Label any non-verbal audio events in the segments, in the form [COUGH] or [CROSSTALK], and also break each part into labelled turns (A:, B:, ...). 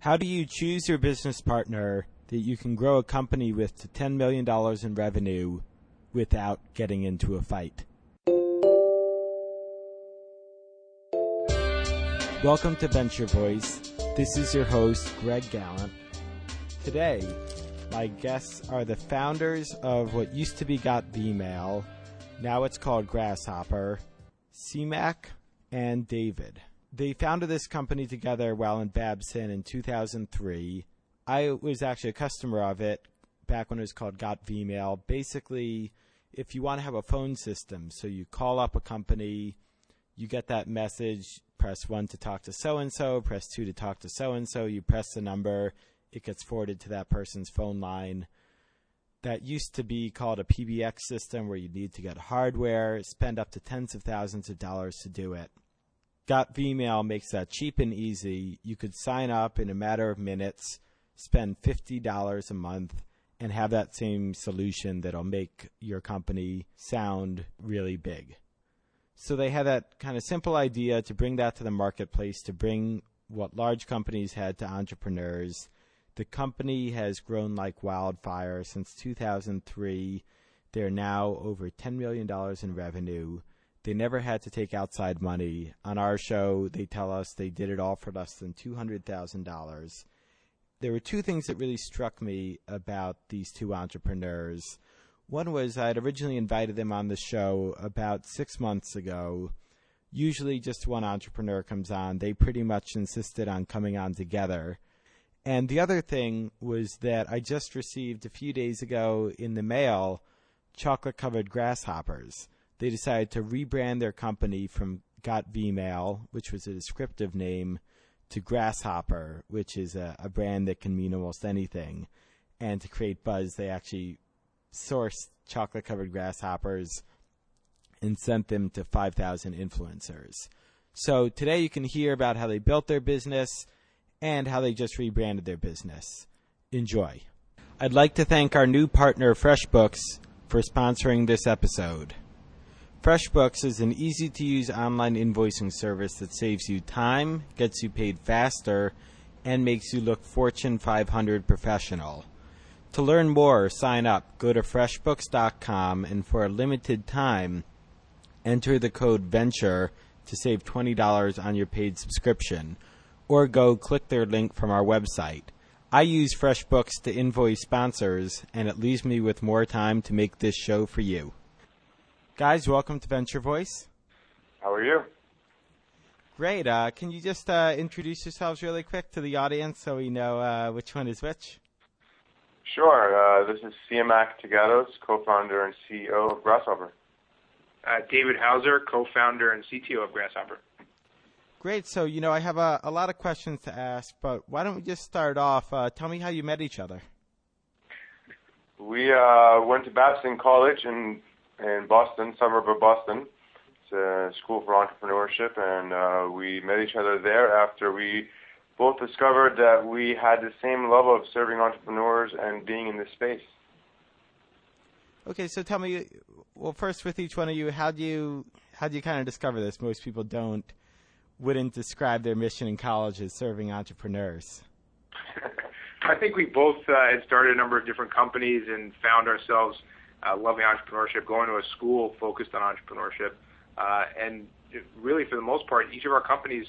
A: How do you choose your business partner that you can grow a company with to $10 million in revenue without getting into a fight? Welcome to Venture Voice. This is your host, Greg Galant. Today, my guests are the founders of what used to be Got Vmail. Now it's called Grasshopper, Siamak and David. They founded this company together while in Babson in 2003. I was actually a customer of it back when it was called Got Vmail. Basically, if you want to have a phone system, so you call up a company, you get that message, press 1 to talk to so and so, press 2 to talk to so and so, you press the number, it gets forwarded to that person's phone line. That used to be called a PBX system where you need to get hardware, spend up to tens of thousands of dollars to do it. Got Vmail makes that cheap and easy. You could sign up in a matter of minutes, spend $50 a month, and have that same solution that'll make your company sound really big. So they had that kind of simple idea to bring that to the marketplace, to bring what large companies had to entrepreneurs. The company has grown like wildfire since 2003. They're now over $10 million in revenue. They never had to take outside money. On our show, they tell us they did it all for less than $200,000. There were two things that really struck me about these two entrepreneurs. One was I'd originally invited them on the show about six months ago. Usually, just one entrepreneur comes on. They pretty much insisted on coming on together. And the other thing was that I just received a few days ago in the mail chocolate covered grasshoppers. They decided to rebrand their company from Got Vmail, which was a descriptive name, to Grasshopper, which is a, a brand that can mean almost anything. And to create buzz, they actually sourced chocolate covered grasshoppers and sent them to 5,000 influencers. So today you can hear about how they built their business and how they just rebranded their business. Enjoy. I'd like to thank our new partner, FreshBooks, for sponsoring this episode. FreshBooks is an easy to use online invoicing service that saves you time, gets you paid faster, and makes you look Fortune 500 professional. To learn more or sign up, go to freshbooks.com and for a limited time, enter the code VENTURE to save $20 on your paid subscription, or go click their link from our website. I use FreshBooks to invoice sponsors, and it leaves me with more time to make this show for you. Guys, welcome to Venture Voice.
B: How are you?
A: Great. Uh, can you just uh, introduce yourselves really quick to the audience so we know uh, which one is which?
B: Sure. Uh, this is Siamak Taghaddos, co-founder and CEO of Grasshopper.
C: Uh, David Hauser, co-founder and CTO of Grasshopper.
A: Great. So, you know, I have a, a lot of questions to ask, but why don't we just start off? Uh, tell me how you met each other.
B: We uh, went to Babson College in in Boston, suburb of Boston. It's a school for entrepreneurship, and uh, we met each other there after we both discovered that we had the same level of serving entrepreneurs and being in this space.
A: Okay, so tell me, well, first with each one of you, how do you how do you kind of discover this? Most people don't wouldn't describe their mission in college as serving entrepreneurs. [LAUGHS]
C: I think we both uh, had started a number of different companies and found ourselves loving entrepreneurship, going to a school focused on entrepreneurship, uh, and really for the most part, each of our companies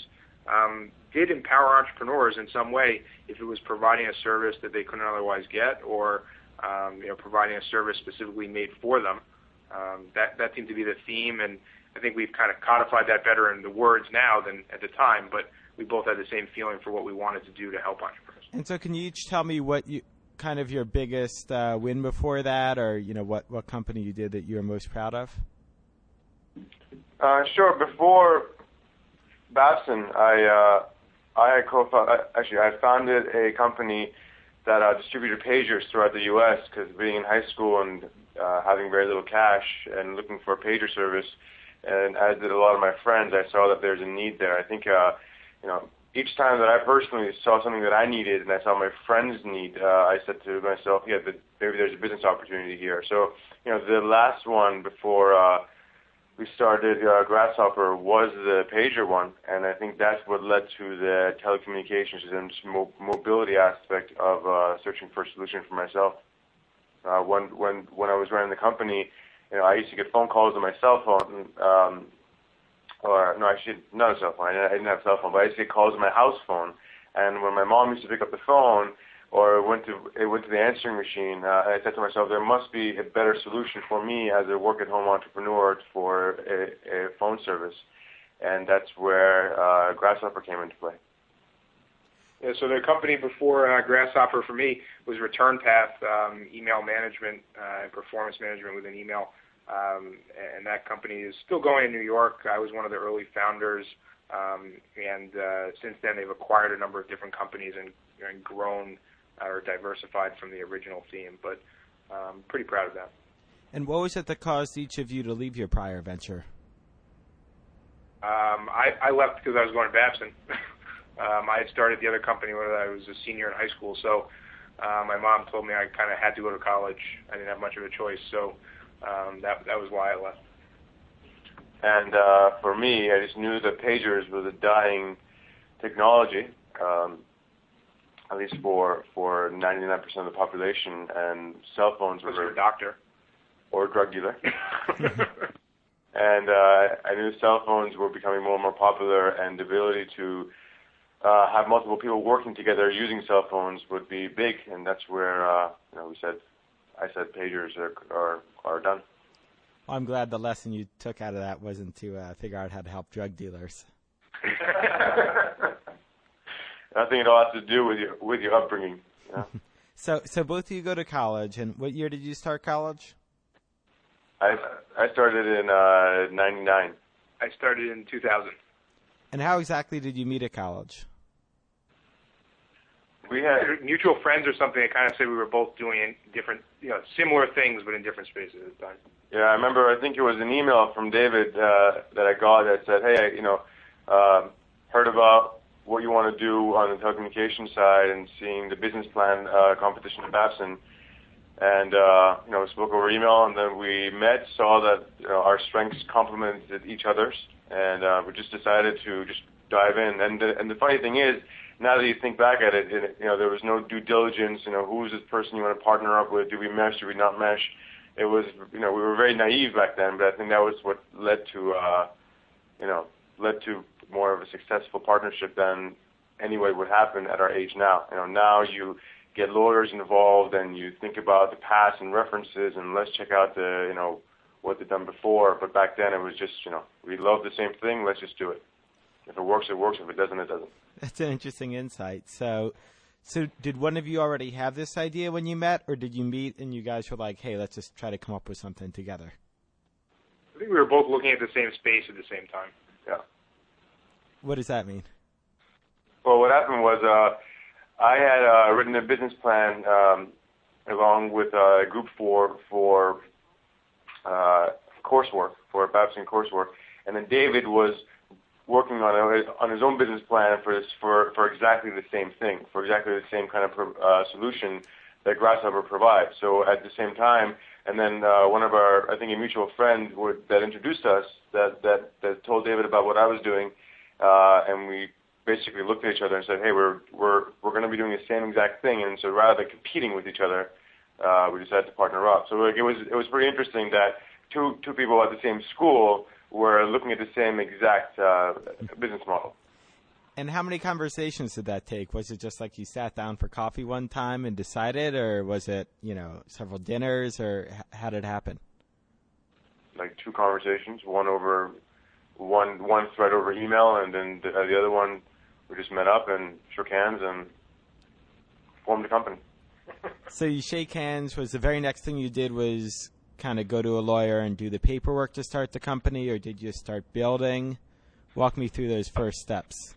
C: um, did empower entrepreneurs in some way if it was providing a service that they couldn't otherwise get or um, you know providing a service specifically made for them. Um, that that seemed to be the theme, and I think we've kind of codified that better in the words now than at the time. But we both had the same feeling for what we wanted to do to help entrepreneurs.
A: And so, can you each tell me what you kind of your biggest uh, win before that, or you know what what company you did that you're most proud of?
B: Uh, sure. Before Babson, I uh, I co actually I founded a company that uh, distributed pagers throughout the U.S. because being in high school and uh, having very little cash and looking for a pager service, and as did a lot of my friends, I saw that there's a need there. I think uh, you know each time that I personally saw something that I needed and I saw my friends need, uh, I said to myself, yeah, the, maybe there's a business opportunity here. So, you know, the last one before uh, we started uh, Grasshopper was the pager one, and I think that's what led to the telecommunications and mo- mobility aspect of uh, searching for a solution for myself. Uh, when when when I was running the company, you know, I used to get phone calls on my cell phone, um, or no, actually not a cell phone. I didn't have a cell phone, but I used to get calls on my house phone. And when my mom used to pick up the phone, or went to it went to the answering machine, uh, I said to myself, there must be a better solution for me as a work-at-home entrepreneur for a, a phone service, and that's where uh, Grasshopper came into play.
D: Yeah, so the company before uh, Grasshopper for me was ReturnPath, um, email management uh, and performance management within email. Um, and that company is still going in New York. I was one of the early founders, um, and uh, since then they've acquired a number of different companies and, and grown or diversified from the original theme. But um, pretty proud of that.
A: And what was it that caused each of you to leave your prior venture?
D: Um, I, I left because I was going to Babson. [LAUGHS] um, I had started the other company when I was a senior in high school, so uh, my mom told me I kind of had to go to college. I didn't have much of a choice, so um, that that was why I left.
B: And uh, for me, I just knew that pagers was a dying technology. Um, at least for for 99% of the population, and cell phones were
D: your doctor?
B: or a drug dealer. [LAUGHS] and uh, I knew cell phones were becoming more and more popular, and the ability to uh, have multiple people working together using cell phones would be big, and that's where uh, you know we said, I said pagers are are, are done.
A: Well, I'm glad the lesson you took out of that wasn't to uh, figure out how to help drug dealers.
B: I think it all has to do with your with your upbringing. Yeah. [LAUGHS]
A: So, so both of you go to college, and what year did you start college?
B: I I started in uh, '99.
D: I started in 2000.
A: And how exactly did you meet at college?
B: We had
D: mutual friends or something that kind of said we were both doing different, you know, similar things but in different spaces at the time.
B: Yeah, I remember. I think it was an email from David uh, that I got that said, "Hey, you know, um, heard about what you want to do on the telecommunications side and seeing the business plan uh, competition at Babson." And uh, you know, we spoke over email, and then we met, saw that you know, our strengths complemented each other's, and uh, we just decided to just dive in. And the, and the funny thing is, now that you think back at it, it, you know, there was no due diligence. You know, who is this person you want to partner up with? Do we mesh? Do we not mesh? It was, you know, we were very naive back then, but I think that was what led to, uh, you know, led to more of a successful partnership than anyway would happen at our age now. You know, now you get lawyers involved and you think about the past and references and let's check out the, you know, what they've done before. But back then it was just, you know, we love the same thing, let's just do it. If it works, it works. If it doesn't, it doesn't.
A: That's an interesting insight. So, so did one of you already have this idea when you met, or did you meet and you guys were like, "Hey, let's just try to come up with something together"?
D: I think we were both looking at the same space at the same time.
B: Yeah.
A: What does that mean?
B: Well, what happened was uh, I had uh, written a business plan um, along with uh, Group Four for uh, coursework for Babson coursework, and then David was working on a, on his own business plan for this for for exactly the same thing, for exactly the same kind of uh, solution that Grasshopper provides. So at the same time, and then uh, one of our, I think, a mutual friend would, that introduced us, that that that told David about what I was doing, uh, and we basically looked at each other and said, hey, we're we're we're going to be doing the same exact thing, and so rather than competing with each other, uh, we decided to partner up. So like, it was it was pretty interesting that two two people at the same school were looking at the same exact uh, business model.
A: And how many conversations did that take? Was it just like you sat down for coffee one time and decided, or was it you know several dinners, or how did it happen?
B: Like two conversations, one over one one thread over email, and then the, uh, the other one we just met up and shook hands and formed a company. [LAUGHS]
A: So you shake hands. Was the very next thing you did was kind of go to a lawyer and do the paperwork to start the company, or did you start building? Walk me through those first steps.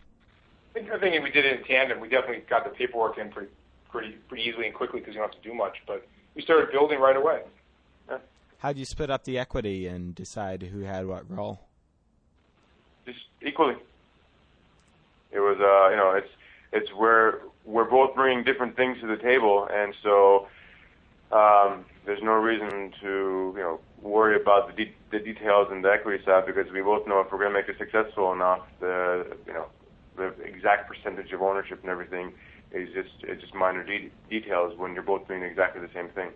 D: I think, I think we did it in tandem. We definitely got the paperwork in pretty pretty pretty easily and quickly because you don't have to do much. But we started building right away.
A: How'd you split up the equity and decide who had what role?
B: Just equally. It was, uh, you know, it's it's where we're both bringing different things to the table, and so um, there's no reason to you know worry about the, de- the details and the equity side because we both know if we're going to make it successful enough, the you know the exact percentage of ownership and everything is just it's just minor de- details when you're both doing exactly the same thing.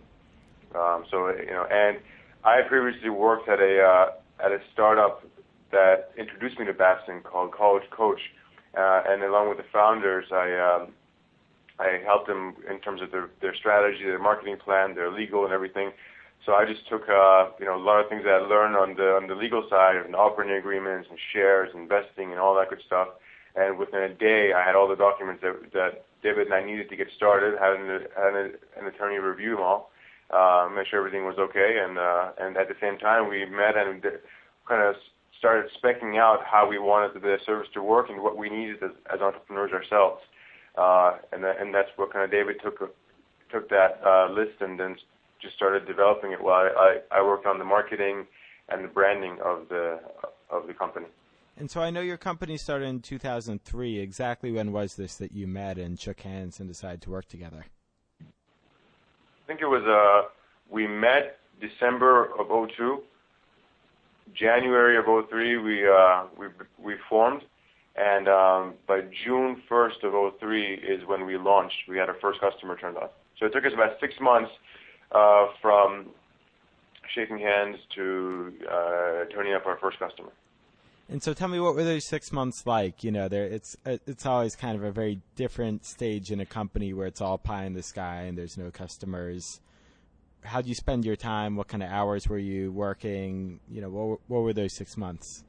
B: Um, so you know, and I previously worked at a uh, at a startup that introduced me to Babson called College Coach, uh, and along with the founders, I um, I helped them in terms of their their strategy, their marketing plan, their legal, and everything. So I just took uh, you know a lot of things that I learned on the on the legal side, and operating agreements, and shares, investing, and all that good stuff. And within a day, I had all the documents that that David and I needed to get started. Had an, had an, attorney review them all, uh, make sure everything was okay, and uh, and at the same time, we met and kind of started specking out how we wanted the service to work and what we needed as, as entrepreneurs ourselves. That's what kind of David took took that uh, list and then just started developing it while I, I worked on the marketing and the branding of the of the company.
A: And so I know your company started in 2003. Exactly when was this that you met and shook hands and decided to work together?
B: I think it was uh we met December of 02 January of 03, we uh, we we formed, and by June 1st of 03 is when we launched. We had our first customer turned on. So it took us about six months uh, from shaking hands to uh, turning up our first customer.
A: And so, tell me, what were those six months like? You know, there it's it's always kind of a very different stage in a company where it's all pie in the sky and there's no customers how do you spend your time? What kind of hours were you working? You know, what, what were those six months?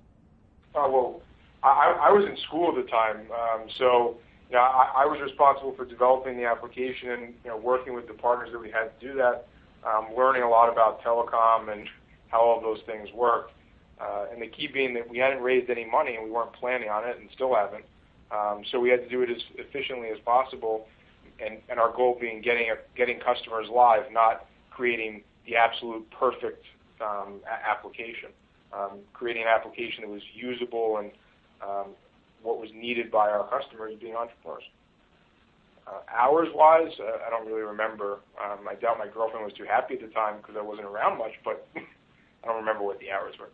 D: Uh, well, I, was in school at the time, um, so I, was responsible for developing the application and working with the partners that we had to do that, um, learning a lot about telecom and how all those things work. Uh, and the key being that we hadn't raised any money and we weren't planning on it and still haven't. Um, so we had to do it as efficiently as possible, and, our goal being getting customers live, not creating the absolute perfect application, creating an application that was usable and what was needed by our customers being entrepreneurs. Uh, hours-wise, uh, I don't really remember. Um, I doubt my girlfriend was too happy at the time because I wasn't around much, but [LAUGHS] I don't remember what the hours were.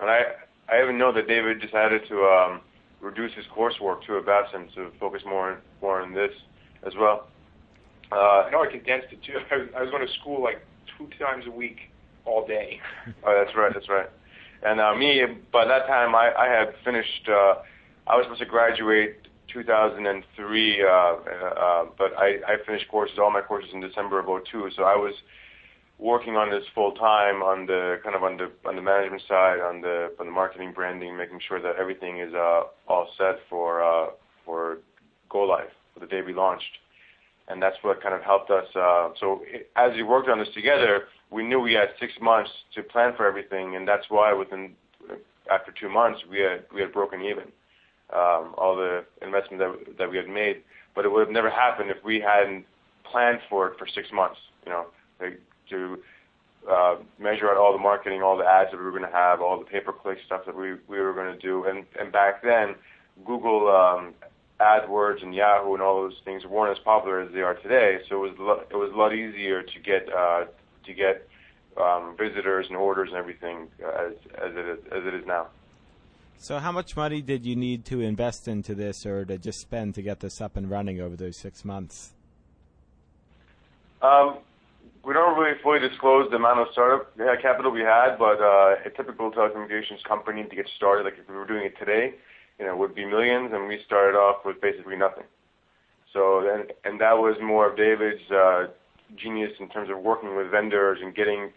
B: And I, I even know that David decided to um, reduce his coursework to a Babson to focus more, more on this as well.
D: Uh, I know I condensed it too. [LAUGHS] I was, I was going to school like two times a week, all day. [LAUGHS]
B: oh, that's right, that's right. And uh, me, by that time, I, I had finished. Uh, I was supposed to graduate 2003, uh, uh, but I, I finished courses, all my courses in December of 02. So I was working on this full time on the kind of on the on the management side, on the on the marketing, branding, making sure that everything is uh, all set for uh, for go live for the day we launched and that's what kind of helped us. Uh, so it, as we worked on this together, we knew we had six months to plan for everything, and that's why within after two months we had we had broken even um, all the investment that that we had made. But it would have never happened if we hadn't planned for it for six months. You know, like, to uh, measure out all the marketing, all the ads that we were going to have, all the pay-per-click stuff that we we were going to do, and and back then. Google um, AdWords and Yahoo and all those things weren't as popular as they are today. So it was lo- it was a lot easier to get uh, to get um, visitors and orders and everything uh, as as it is, as it is now.
A: So how much money did you need to invest into this, or to just spend to get this up and running over those six months?
B: Um, we don't really fully disclose the amount of startup capital we had, but uh, a typical telecommunications company to get started, like if we were doing it today, you know, would be millions, and we started off with basically nothing. So then, and that was more of David's uh, genius in terms of working with vendors and getting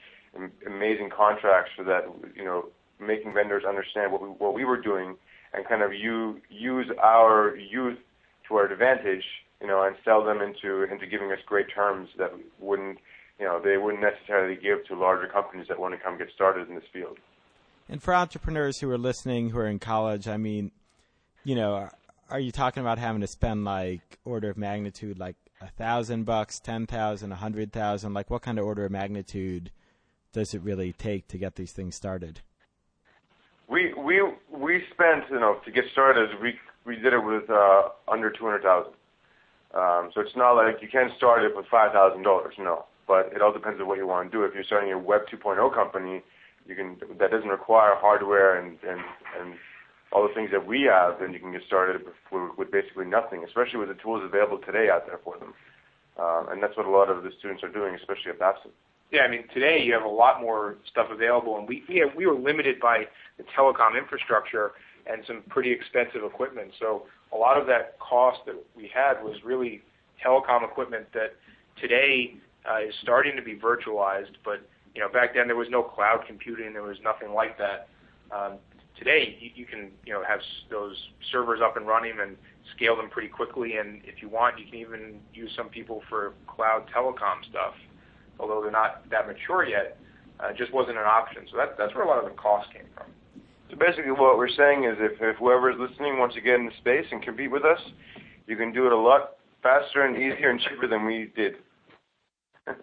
B: amazing contracts for that you know, making vendors understand what we what we were doing and kind of you use our youth to our advantage, you know, and sell them into into giving us great terms that wouldn't, you know, they wouldn't necessarily give to larger companies that want to come get started in this field.
A: And for entrepreneurs who are listening, who are in college, I mean, you know, are you talking about having to spend like order of magnitude, like a thousand bucks, ten thousand, a hundred thousand? Like, what kind of order of magnitude does it really take to get these things started?
B: We we we spent you know to get started. We we did it with uh, under two hundred thousand. Um, so it's not like you can't start it with five thousand dollars. No, but it all depends on what you want to do. If you're starting a Web 2.0 company, you can that doesn't require hardware and and and all the things that we have, then you can get started with, basically nothing, especially with the tools available today out there for them. Um, and that's what a lot of the students are doing, especially at Babson.
D: Yeah, I mean today you have a lot more stuff available, and we were limited by the telecom infrastructure and some pretty expensive equipment. So a lot of that cost that we had was really telecom equipment that today uh, is starting to be virtualized, but you know back then there was no cloud computing, there was nothing like that. Today you, you can you know have those servers up and running and scale them pretty quickly, and if you want, you can even use some people for cloud telecom stuff. Although they're not that mature yet, uh, it just wasn't an option. So that, that's where a lot of the cost came from.
B: So basically, what we're saying is, if, if whoever is listening wants to get into space and compete with us, you can do it a lot faster and easier and cheaper than we did. [LAUGHS]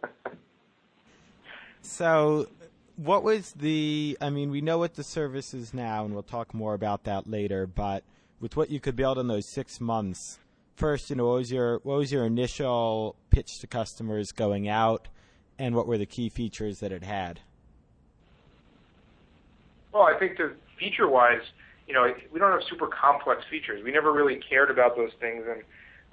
A: what was the? I mean, we know what the service is now, and we'll talk more about that later. But with what you could build in those six months, first, you know, what was your what was your initial pitch to customers going out, and what were the key features that it had?
D: Well, I think the feature-wise, you know, we don't have super complex features. We never really cared about those things, and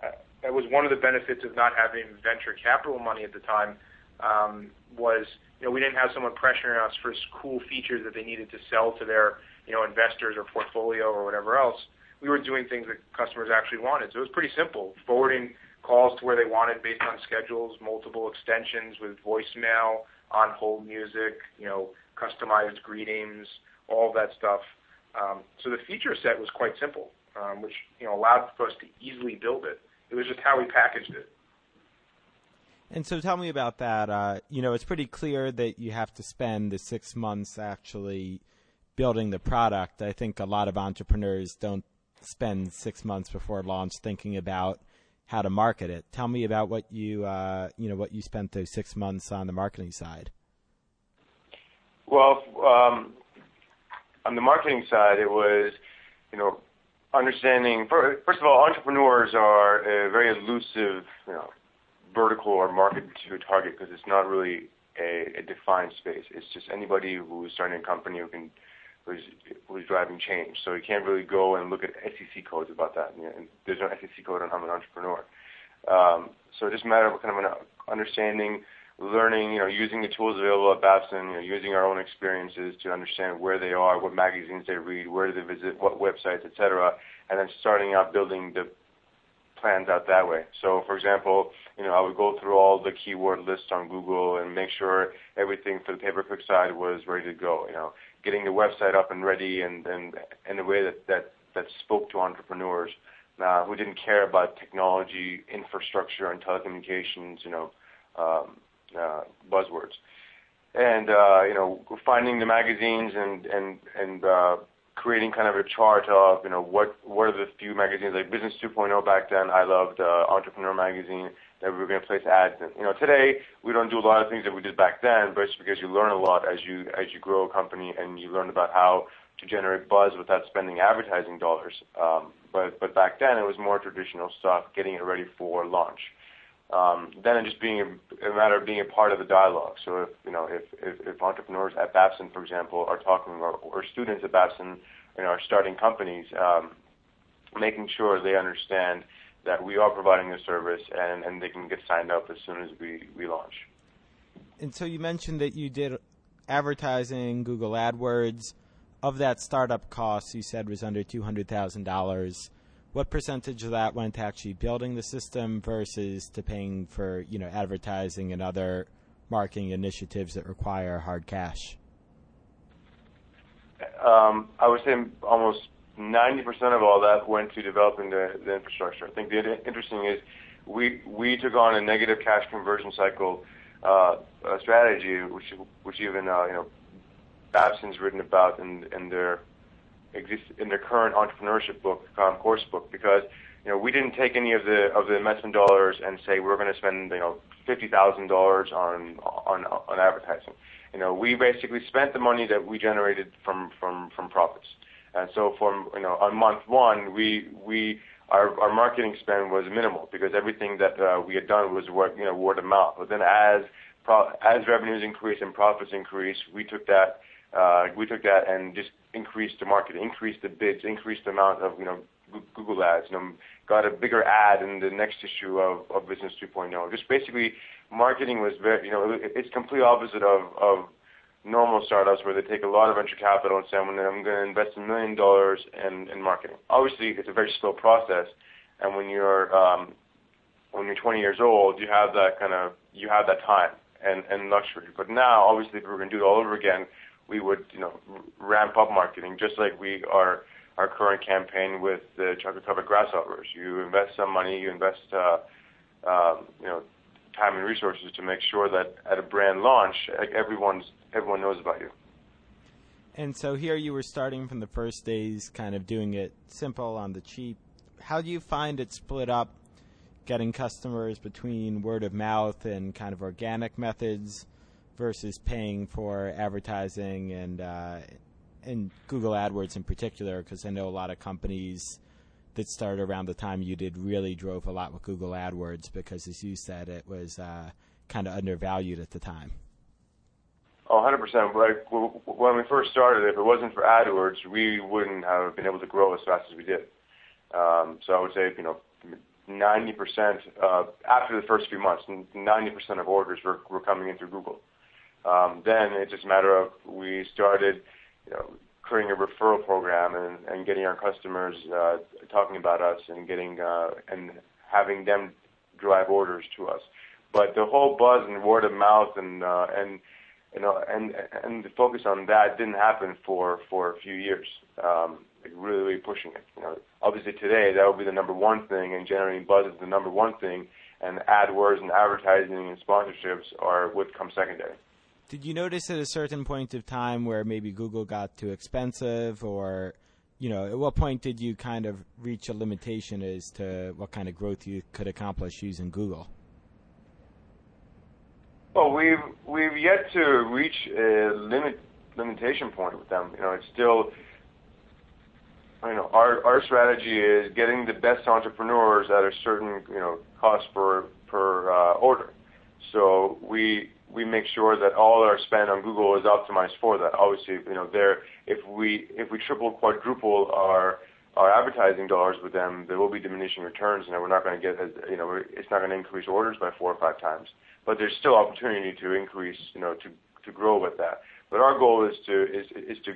D: uh, that was one of the benefits of not having venture capital money at the time. Um, was you know we didn't have someone pressuring us for cool features that they needed to sell to their you know investors or portfolio or whatever else. We were doing things that customers actually wanted, so it was pretty simple. Forwarding calls to where they wanted based on schedules, multiple extensions with voicemail, on hold music, you know, customized greetings, all that stuff. Um, so the feature set was quite simple, um, which you know allowed us to easily build it. It was just how we packaged it.
A: And so tell me about that. Uh, you know, it's pretty clear that you have to spend the six months actually building the product. I think a lot of entrepreneurs don't spend six months before launch thinking about how to market it. Tell me about what you uh, you know what you spent those six months on the marketing side.
B: Well, um, on the marketing side, it was you know understanding. First of all, entrepreneurs are a very elusive you know vertical or market to target because it's not really a, defined space. It's just anybody who's starting a company who can who's who's driving change. So you can't really go and look at SEC codes about that. And there's no SEC code on I'm an entrepreneur. Um, so it just a matter of kind of an understanding, learning, you know, using the tools available at Babson, using our own experiences to understand where they are, what magazines they read, where do they visit, what websites, etc., and then starting out building the plans out that way. So, for example, you know, I would go through all the keyword lists on Google and make sure everything for the pay-per-click side was ready to go. You know, getting the website up and ready and, and in a way that, that, that spoke to entrepreneurs uh, who didn't care about technology, infrastructure, and telecommunications, you know, um, uh, buzzwords. And, uh, you know, finding the magazines and, and, and uh, creating kind of a chart of, you know, what, what are the few magazines, like Business 2.0 back then, I loved uh, Entrepreneur Magazine, that we were going to place ads in. You know, today we don't do a lot of things that we did back then, but it's because you learn a lot as you as you grow a company and you learn about how to generate buzz without spending advertising dollars. Um, but but back then it was more traditional stuff, getting it ready for launch. Um, then just being a, a matter of being a part of the dialogue. So if you know if, if, if entrepreneurs at Babson, for example, are talking or, or students at Babson, you know, are starting companies, um, making sure they understand that we are providing the service and, and they can get signed up as soon as we, we launch.
A: And so you mentioned that you did advertising, Google AdWords. Of that startup cost, you said was under two hundred thousand dollars. What percentage of that went to actually building the system versus to paying for you know advertising and other marketing initiatives that require hard cash?
B: Um, I would say almost 90% of all that went to developing the, the infrastructure. I think the interesting is we we took on a negative cash conversion cycle uh, strategy, which which even uh, you know Babson's written about in in their exist in their current entrepreneurship book, um, course book, because you know we didn't take any of the of the investment dollars and say we're going to spend you know fifty thousand dollars on on on advertising. You know, we basically spent the money that we generated from from from profits. And so from, you know, on month one, we, we, our, our marketing spend was minimal because everything that uh, we had done was you know, word of mouth. But then as as revenues increase and profits increase, we took that uh we took that and just increased the market, increased the bids, increased the amount of you know, Google Ads, you know, got a bigger ad in the next issue of Business 2.0. Just basically, marketing was very, you know, it's complete opposite of of normal startups where they take a lot of venture capital and say, "I'm going to invest $1 million in marketing." Obviously, it's a very slow process, and um, when you're 20 years old, you have that kind of you have that time and luxury. But now, obviously, if we were going to do it all over again, we would you know, ramp up marketing just like we are our current campaign with the chocolate-covered grasshoppers. You invest some money, you invest uh, um, you know, time and resources to make sure that at a brand launch, everyone knows about you.
A: And so here you were starting from the first days, kind of doing it simple on the cheap. How do you find it split up, getting customers between word of mouth and kind of organic methods versus paying for advertising and and Google AdWords in particular? Because I know a lot of companies that started around the time you did really drove a lot with Google AdWords because, as you said, it was uh, kind of undervalued at the time.
B: Oh, 100%. Like when we first started, if it wasn't for AdWords, we wouldn't have been able to grow as fast as we did. Um, so I would say, you know, 90% uh, after the first few months, 90% of orders were, were coming in through Google. Um, then it's just a matter of we started, creating a referral program and, getting our customers uh, talking about us and getting uh, and having them drive orders to us. But the whole buzz and word of mouth and uh, and you know and and the focus on that didn't happen for for a few years. Um, really pushing it. You know, obviously today that would be the number one thing, and generating buzz is the number one thing, and AdWords and advertising and sponsorships are what come secondary.
A: Did you notice at a certain point of time where maybe Google got too expensive, or you know, at what point did you kind of reach a limitation as to what kind of growth you could accomplish using Google?
B: Well, we've we've yet to reach a limit limitation point with them. You know, it's still you know, our our strategy is getting the best entrepreneurs at a certain you know cost per per uh, order. So we we make sure that all our spend on Google is optimized for that. Obviously, you know, there if we if we triple quadruple our our advertising dollars with them, there will be diminishing returns, and we're not going to get you know it's not going to increase orders by four or five times. But there's still opportunity to increase, you know, to to grow with that. But our goal is to is is to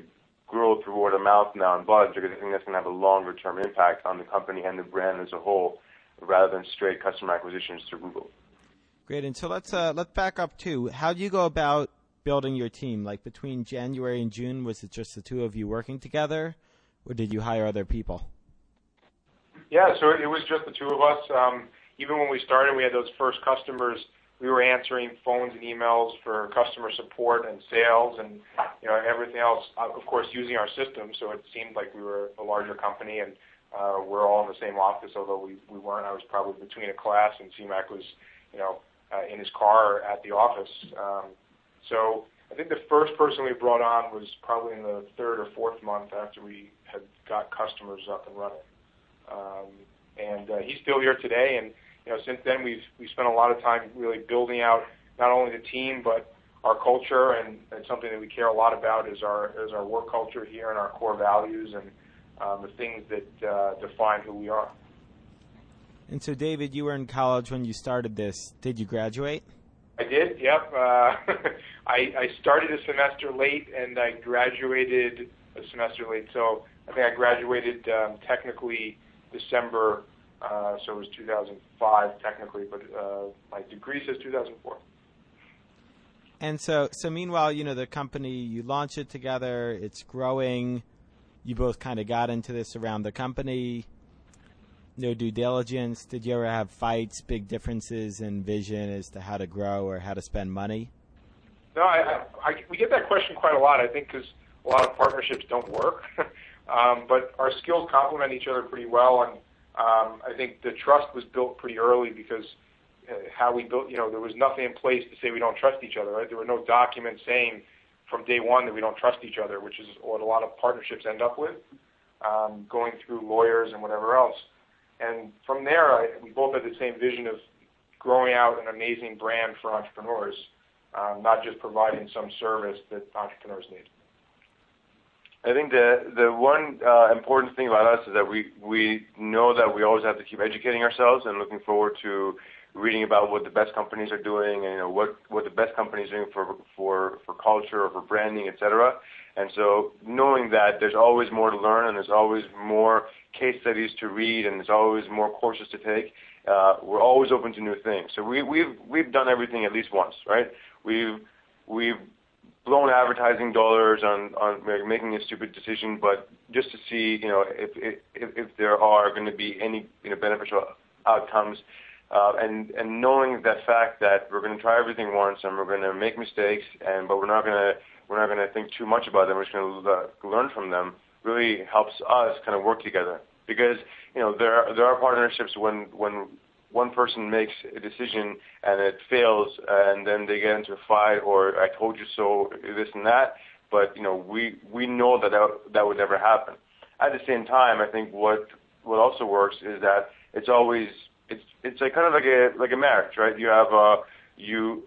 B: grow through word of mouth now and buzz because I think that's going to have a longer term impact on the company and the brand as a whole, rather than straight customer acquisitions through Google.
A: Great. And so let's uh, let's back up too. How do you go about building your team? Like between January and June, was it just the two of you working together, or did you hire other people?
D: Yeah, so it was just the two of us. Um, even when we started, we had those first customers. We were answering phones and emails for customer support and sales, and you know everything else. Uh, of course, using our system, so it seemed like we were a larger company, and uh, we're all in the same office. Although we we weren't. I was probably between a class, and Siamak was, you know, in his car at the office. Um, so I think the first person we brought on was probably in the third or fourth month after we had got customers up and running. Um, and uh, he's still here today. And you know, since then we've we spent a lot of time really building out not only the team but our culture and, something that we care a lot about is our is our work culture here and our core values and um, the things that uh, define who we are.
A: And so, David, you were in college when you started this. Did you graduate?
D: I did. Yep. Uh, [LAUGHS] I, I started a semester late and I graduated a semester late. So I think I graduated um, technically December, uh, so it was 2005 technically, but uh, my degree says 2004.
A: And so, so meanwhile, you know, the company you launch it together, it's growing. You both kind of got into this around the company no due diligence? Did you ever have fights, big differences in vision as to how to grow or how to spend money?
D: No, I, I, we get that question quite a lot. I think because a lot of partnerships don't work, [LAUGHS] um, but our skills complement each other pretty well, and um, I think the trust was built pretty early because uh, how we built, you know, there was nothing in place to say we don't trust each other. Right? There were no documents saying from day one that we don't trust each other, which is what a lot of partnerships end up with, um, going through lawyers and whatever else. And from there, I, we both had the same vision of growing out an amazing brand for entrepreneurs. um, not just providing some service that entrepreneurs need.
B: I think the the one uh, important thing about us is that we we know that we always have to keep educating ourselves and looking forward to reading about what the best companies are doing and you know what what the best companies are doing for for for culture or for branding, etc. And so knowing that there's always more to learn and there's always more case studies to read and there's always more courses to take, uh, we're always open to new things. So we, we've we've done everything at least once, right? We've we've blown advertising dollars on on making a stupid decision, but just to see, you know, if if, if there are going to be any you know beneficial outcomes, uh, and and knowing that fact that we're going to try everything once and we're going to make mistakes, and but we're not going to we're not going to think too much about them. We're just going to learn from them. Really helps us kind of work together because you know there are, there are partnerships when when one person makes a decision and it fails, and then they get into a fight or I told you so, this and that. But you know, we we know that that, that would never happen. At the same time, I think what what also works is that it's always it's it's like kind of like a like a marriage, right? You have uh you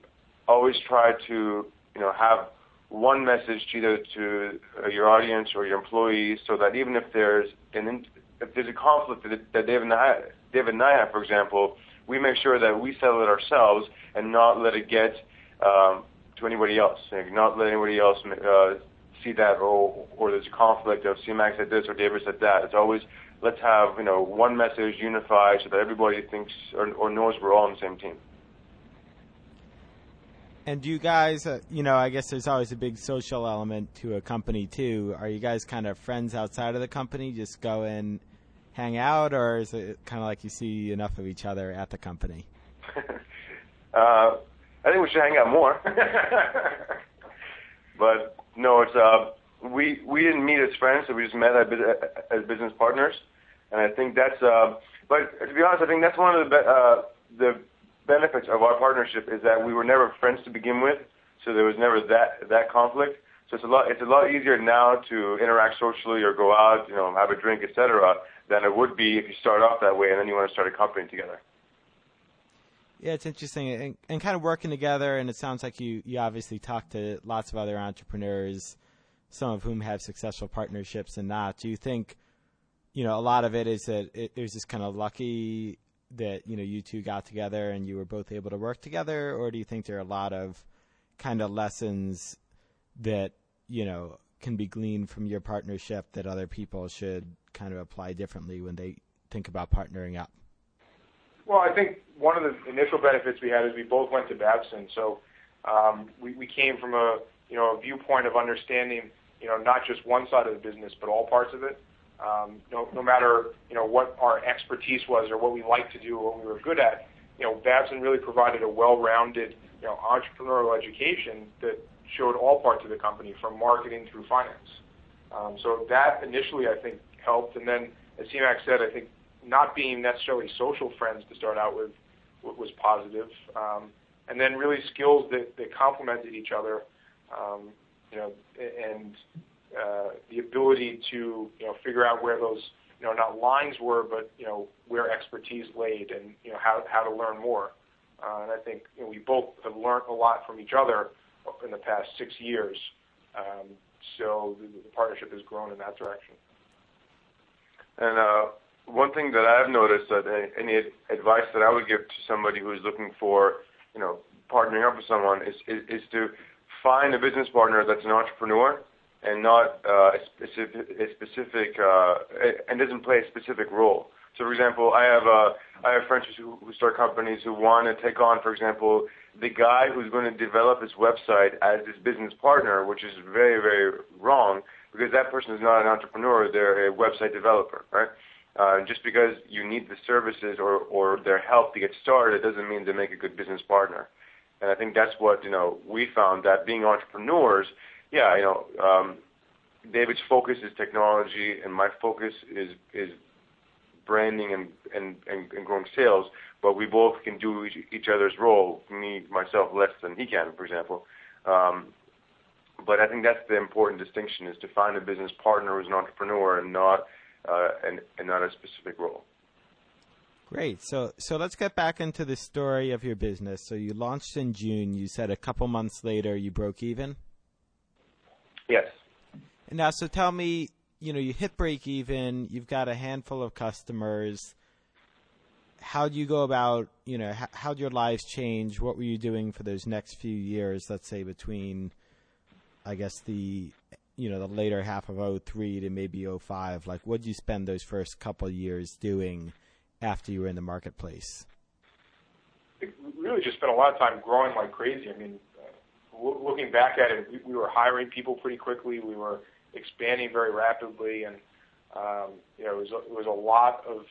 B: always try to you know have one message either to uh, your audience or your employees, so that even if there's an if there's a conflict that, David and I, David and I have, for example, we make sure that we settle it ourselves and not let it get um, to anybody else. Like not let anybody else uh, see that or or there's a conflict of Siamak said this or David said that. It's always let's have you know one message unified so that everybody thinks or, or knows we're all on the same team.
A: And do you guys, uh, you know, I guess there's always a big social element to a company too. Are you guys kind of friends outside of the company? Just go and hang out, or is it kind of like you see enough of each other at the company? [LAUGHS]
B: uh, I think we should hang out more. [LAUGHS] but no, it's uh, we we didn't meet as friends, so we just met as business partners, and I think that's. Uh, but to be honest, I think that's one of the be- uh, the benefits of our partnership is that we were never friends to begin with, so there was never that that conflict. So it's a lot it's a lot easier now to interact socially or go out, you know, have a drink, etc., than it would be if you start off that way and then you want to start a company together.
A: Yeah, it's interesting and, and kind of working together. And it sounds like you you obviously talk to lots of other entrepreneurs, some of whom have successful partnerships and not. Do you think? You know, a lot of it is that it, there's this kind of lucky that you know you two got together and you were both able to work together, or do you think there are a lot of kind of lessons that you know can be gleaned from your partnership that other people should kind of apply differently when they think about partnering up?
D: Well, I think one of the initial benefits we had is we both went to Babson, so um, we, we came from a you know a viewpoint of understanding you know not just one side of the business but all parts of it. Um, no, matter you know what our expertise was or what we liked to do or what we were good at, you know, Babson really provided a well-rounded entrepreneurial education that showed all parts of the company from marketing through finance. Um, so that initially I think helped, and then as Siamak said, I think not being necessarily social friends to start out with was positive, um, and then really skills that, complemented each other, you know, and the ability to figure out where those not lines were, but where expertise laid, and how to learn more. Uh, and I think we both have learned a lot from each other in the past six years. Um, so the, partnership has grown in that direction.
B: And uh, one thing that I've noticed that any advice that I would give to somebody who is looking for, partnering up with someone is to find a business partner that's an entrepreneur and not uh, a specific, uh, and doesn't play a specific role. So, for example, I have uh, I have friends who, start companies who want to take on, for example, the guy who's going to develop his website as his business partner, which is very very wrong because that person is not an entrepreneur; they're a website developer, right? Just because you need the services or, or their help to get started doesn't mean they make a good business partner. And I think that's what you know we found that being entrepreneurs yeah, um, David's focus is technology, and my focus is is branding and growing sales. But we both can do each, other's role. Me myself less than he can, for example. Um, but I think that's the important distinction: is to find a business partner who's an entrepreneur and not uh, and, and not a specific role.
A: Great. So so let's get back into the story of your business. So you launched in June. You said a couple months later you broke even.
B: Yes.
A: And now, so tell me, you know, you hit break even. You've got a handful of customers. How do you go about, you know, how, how'd your lives change? What were you doing for those next few years? Let's say between, I guess the, you know, the later half of 03 to maybe 05. Like, what did you spend those first couple years doing? after you were in the marketplace?
D: We really just spent a lot of time growing like crazy. I mean, looking back at it, we, we were hiring people pretty quickly. We were expanding very rapidly, and um, you know, it was a, it was a lot of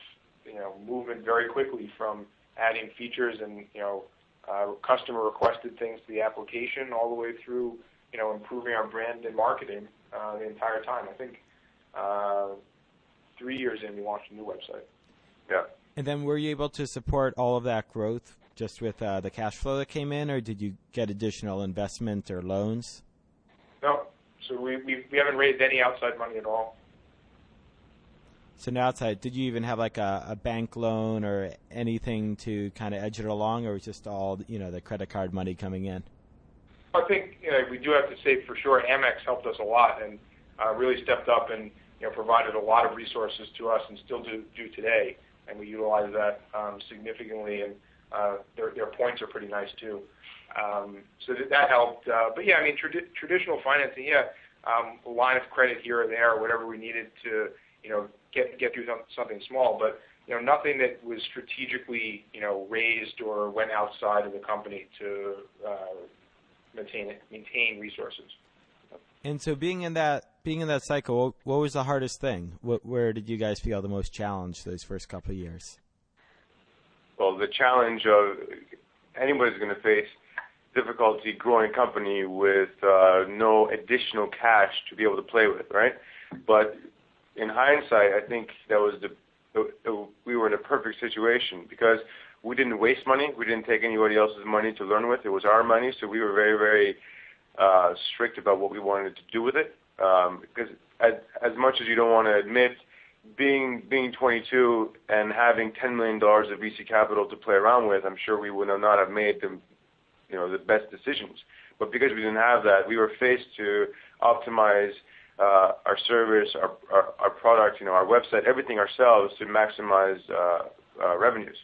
D: you know movement very quickly from adding features and you know uh, customer requested things to the application all the way through you know improving our brand and marketing uh, the entire time. I think uh, three years in, we launched a new website.
B: Yeah.
A: And then were you able to support all of that growth just with uh, the cash flow that came in, or did you get additional investment or loans?
D: No. So we we, we haven't raised any outside money at all.
A: So now outside, did you even have like a, a bank loan or anything to kind of edge it along, or was just all you know the credit card money coming in?
D: I think you know, we do have to say for sure, Amex helped us a lot and uh, really stepped up and you know provided a lot of resources to us and still do do today and we utilize that um, significantly. And uh, their their points are pretty nice too. Um, so that, helped. Uh, but yeah, I mean tradi- traditional financing, yeah, um, line of credit here or there, whatever we needed to you know get get through something small, but you know nothing that was strategically you know raised or went outside of the company to uh, maintain maintain resources.
A: And so, being in that being in that cycle, what was the hardest thing? Where did you guys feel the most challenged those first couple of years?
B: Well, the challenge of anybody's going to face difficulty growing a company with uh, no additional cash to be able to play with, right? But in hindsight, I think that was the we were in a perfect situation because we didn't waste money. We didn't take anybody else's money to learn with. It was our money, so we were very, very uh, strict about what we wanted to do with it. Um, because as, as much as you don't want to admit, being being 22 and having 10 million dollars of VC capital to play around with, I'm sure we would not have made the, you know, the best decisions. But because we didn't have that, we were faced to optimize uh, our service, our, our, product, you know, our website, everything ourselves to maximize uh, uh, revenues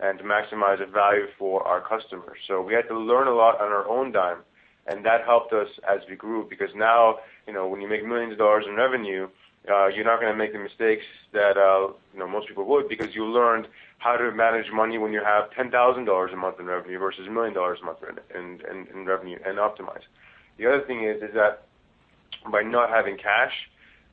B: and to maximize the value for our customers. So we had to learn a lot on our own dime and that helped us as we grew because now, you know, when you make millions of dollars in revenue, you're not going to make the mistakes that uh, you know most people would because you learned how to manage money when you have ten thousand dollars a month in revenue versus a million dollars a month in, revenue and optimize. The other thing is is that by not having cash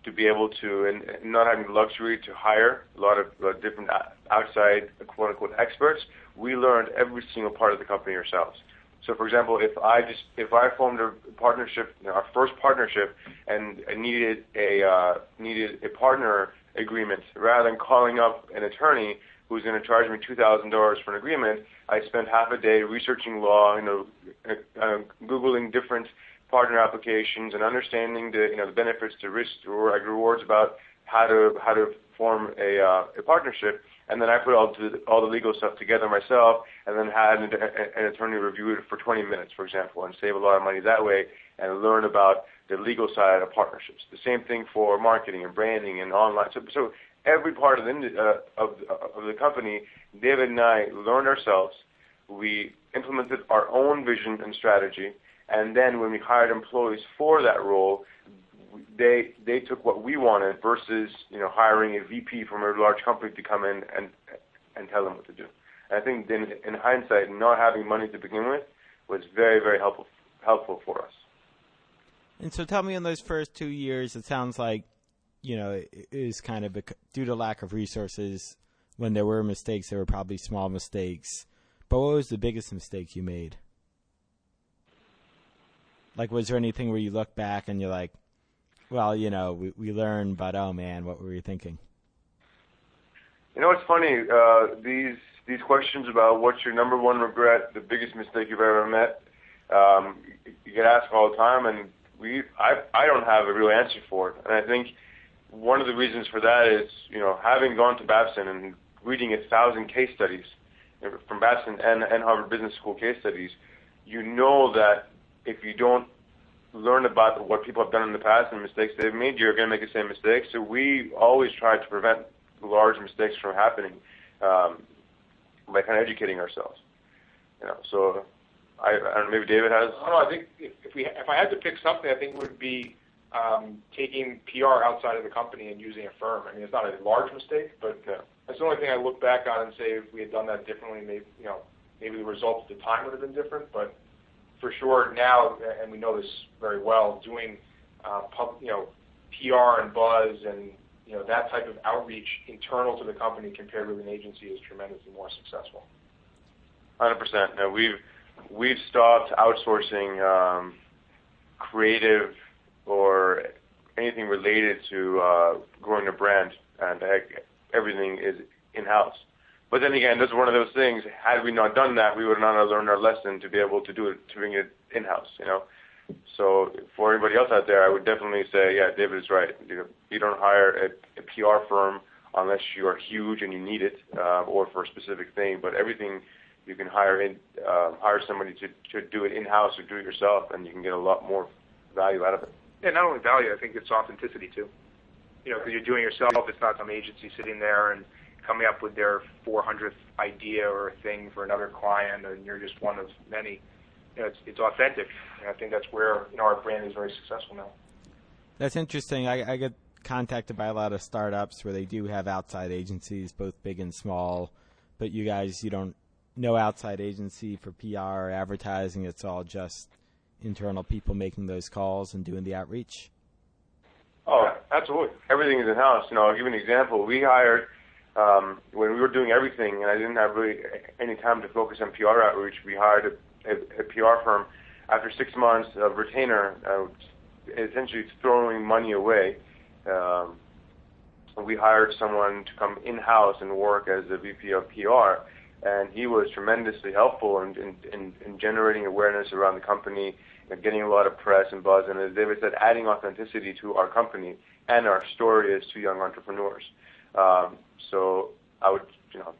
B: to be able to and not having the luxury to hire a lot of uh, different outside quote unquote experts, we learned every single part of the company ourselves. So, for example, if I just if I formed a partnership, our first partnership, and needed a uh, needed a partner agreement, rather than calling up an attorney who's going to charge me two thousand dollars for an agreement, I spent half a day researching law, you know, uh, googling different partner applications and understanding the you know the benefits, the risks, or rewards about how to how to form a uh, a partnership and then I put all the all the legal stuff together myself, and then had an, an attorney review it for 20 minutes, for example, and save a lot of money that way, and learn about the legal side of partnerships. The same thing for marketing and branding and online. So, so every part of the uh, of, of the company, David and I learned ourselves. We implemented our own vision and strategy, and then when we hired employees for that role, they they took what we wanted versus you know hiring a VP from a large company to come in and and tell them what to do. I think then in hindsight, not having money to begin with was very very helpful helpful for us.
A: And so, tell me, in those first two years, it sounds like you know it is kind of due to lack of resources. When there were mistakes, there were probably small mistakes. But what was the biggest mistake you made? Like, was there anything where you look back and you're like, well, you know, we, we learn, but oh man, what were you thinking?
B: You know, it's funny. Uh, these these questions about what's your number one regret, the biggest mistake you've ever met, um, you get asked all the time, and we I I don't have a real answer for it. And I think one of the reasons for that is you know having gone to Babson and reading a thousand case studies from Babson and, and Harvard Business School case studies, you know that if you don't learn about what people have done in the past and mistakes they've made, you're going to make the same mistakes. So we always try to prevent large mistakes from happening um, by kind of educating ourselves. You know, so I, I don't know, maybe David has.
D: I don't know. I think if, if we if I had to pick something, I think it would be um, taking PR outside of the company and using a firm. I mean, it's not a large mistake, but uh, that's the only thing I look back on and say if we had done that differently, maybe you know, maybe the results at the time would have been different. But for sure now, and we know this very well, doing uh, pub, you know, PR and buzz and you know that type of outreach internal to the company compared with an agency is tremendously more successful.
B: Hundred percent. No, we've we've stopped outsourcing um, creative or anything related to uh, growing a brand, and everything is in house. But then again, this is one of those things. Had we not done that, we would not have learned our lesson to be able to do it, to bring it in house. You know. So for anybody else out there, I would definitely say, yeah, David is right. You, you don't hire a, a PR firm unless you are huge and you need it, uh, or for a specific thing. But everything you can hire in, uh, hire somebody to, to do it in house or do it yourself, and you can get a lot more value out of it.
C: Yeah, not only value, I think it's authenticity too. You know, because you're doing it yourself. It's not some agency sitting there and coming up with their 400th idea or thing for another client, and you're just one of many. You know, it's it's authentic, and I think that's where you know our brand is very successful now.
A: That's interesting. I, I get contacted by a lot of startups where they do have outside agencies, both big and small, but you guys, you don't no outside agency for PR or advertising. It's all just internal people making those calls and doing the outreach.
B: Oh, absolutely. Everything is in house. You know, I'll give you an example. We hired um, when we were doing everything, and I didn't have really any time to focus on PR outreach. We hired a, a, a PR firm. After six months of retainer, uh, essentially throwing money away. Um, we hired someone to come in house and work as a VP of PR and he was tremendously helpful in, in, in, in generating awareness around the company and getting a lot of press and buzz. And as David said, adding authenticity to our company and our story as two young entrepreneurs. Um, so I would, you know,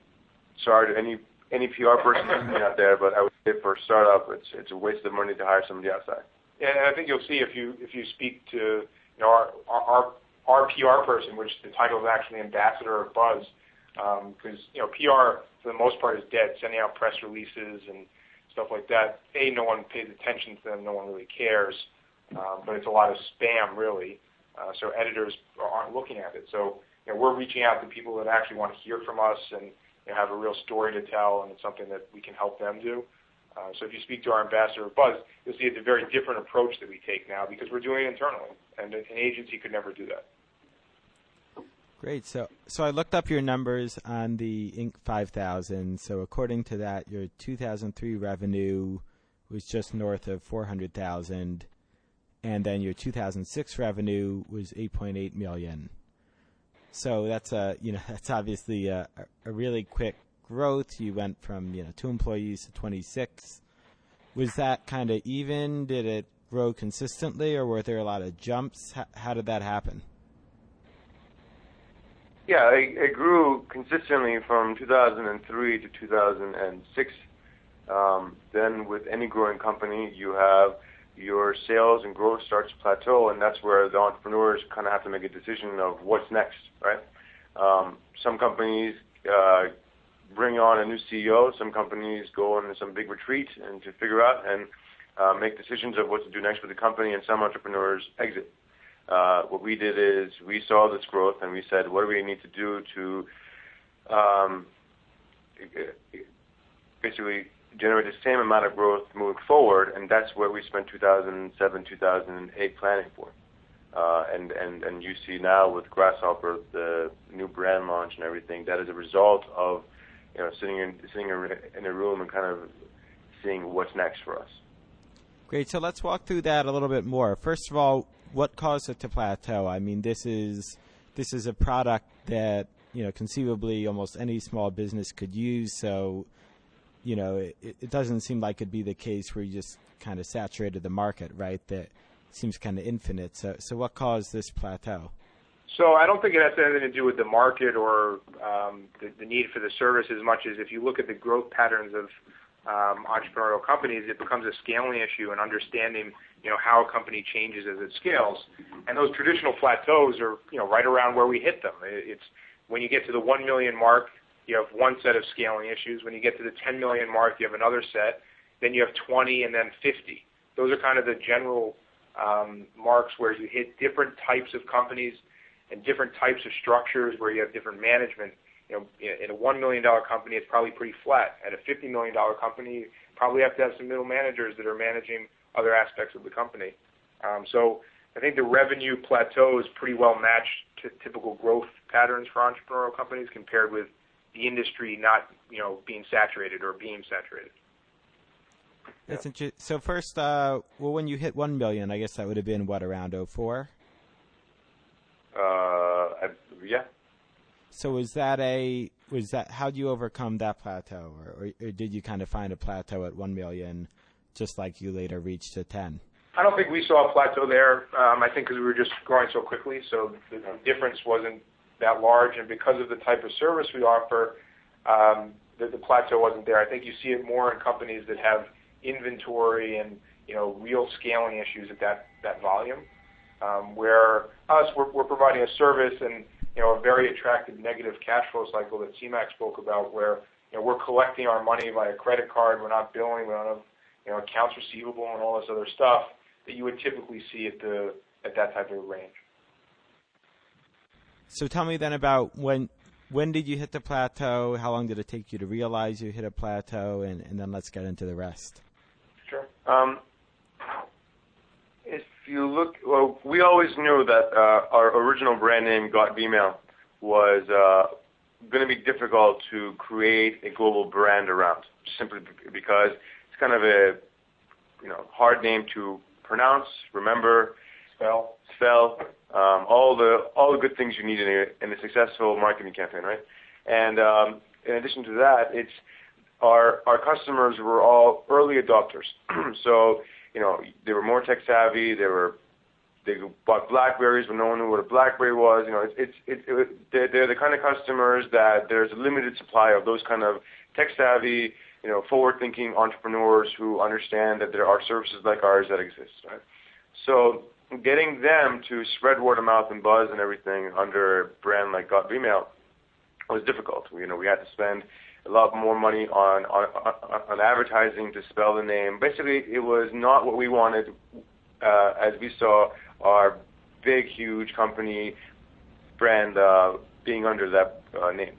B: sorry to any any PR person [LAUGHS] out there, but I would say for a startup, it's it's a waste of money to hire somebody outside.
D: And I think you'll see if you if you speak to you know our our our PR person, which the title is actually ambassador of Buzz, because um, you know PR for the most part is dead, sending out press releases and stuff like that. A, no one pays attention to them, no one really cares, um, but it's a lot of spam really. Uh, so editors aren't looking at it. We're reaching out to people that actually want to hear from us and have a real story to tell, and it's something that we can help them do. Uh, so if you speak to our ambassador Buzz, you'll see it's a very different approach that we take now because we're doing it internally, and an agency could never do that.
A: Great. So, so I looked up your numbers on the Inc. 5000. So, according to that, your 2003 revenue was just north of 400,000, and then your 2006 revenue was 8.8 million. So that's a you know [LAUGHS] that's obviously a, a really quick growth. You went from you know two employees to 26. Was that kind of even? Did it grow consistently, or were there a lot of jumps? How, how did that happen?
B: Yeah, it, it grew consistently from 2003 to 2006. Um, then, with any growing company, you have your sales and growth starts to plateau, and that's where the entrepreneurs kind of have to make a decision of what's next, right? Um, some companies uh, bring on a new CEO. Some companies go on some big retreat and to figure out and uh, make decisions of what to do next with the company, and some entrepreneurs exit. Uh, what we did is we saw this growth and we said, what do we need to do to um, basically generate the same amount of growth moving forward? And that's what we spent 2007, 2008 planning for. Uh, and, you see now with Grasshopper, the new brand launch and everything, that is a result of you know sitting in sitting in a room and kind of seeing what's next for us.
A: Great. So let's walk through that a little bit more. First of all, what caused it to plateau? I mean, this is this is a product that you know conceivably almost any small business could use. So, you know, it, it doesn't seem like it'd be the case where you just kind of saturated the market, right? That seems kind of infinite. So, so what caused this plateau?
D: So I don't think it has anything to do with the market or um, the, the need for the service as much as if you look at the growth patterns of um, entrepreneurial companies, it becomes a scaling issue and understanding you know how a company changes as it scales. And those traditional plateaus are you know right around where we hit them. It's when you get to the 1 million mark, you have one set of scaling issues. When you get to the 10 million mark, you have another set. Then you have 20 and then 50. Those are kind of the general um, marks where you hit different types of companies and different types of structures where you have different management. You know, in a $1 million company, it's probably pretty flat. At a $50 million company, you probably have to have some middle managers that are managing other aspects of the company. Um, so I think the revenue plateau is pretty well matched to typical growth patterns for entrepreneurial companies compared with the industry not, you know, being saturated or being saturated.
A: That's yeah. interesting. So first, uh, well, when you hit one million, I guess that would have been what around 04?
B: Uh, I, yeah.
A: So was that a was that how do you overcome that plateau, or, or, did you kind of find a plateau at one million, just like you later reached to ten?
D: I don't think we saw a plateau there. Um, I think because we were just growing so quickly, so the difference wasn't that large, and because of the type of service we offer, um, the, plateau wasn't there. I think you see it more in companies that have inventory and you know real scaling issues at that volume. Um, where us, we're, providing a service and you know a very attractive negative cash flow cycle that Siamak spoke about, where you know we're collecting our money via credit card, we're not billing, we don't have you know accounts receivable and all this other stuff that you would typically see at that type of range.
A: So tell me then about when when did you hit the plateau? How long did it take you to realize you hit a plateau? And, and then let's get into the rest.
B: Sure. Um, if you look, well, we always knew that uh, our original brand name, Got Vmail, was uh, going to be difficult to create a global brand around, simply because it's kind of a you know hard name to pronounce, remember,
D: spell,
B: spell, all the all the good things you need in a, in a successful marketing campaign, right? And um, in addition to that, it's our our customers were all early adopters. [CLEARS THROAT] so you know they were more tech savvy. They were they bought Blackberries when no one knew what a BlackBerry was. You know, it's it's it, it, they're, the kind of customers that there's a limited supply of those kind of tech savvy, you know, forward thinking entrepreneurs who understand that there are services like ours that exist. Right? Getting them to spread word of mouth and buzz and everything under a brand like Got was difficult. You know, we had to spend a lot more money on, on on advertising to spell the name. Basically, it was not what we wanted uh, as we saw our big, huge company brand uh, being under that uh, name.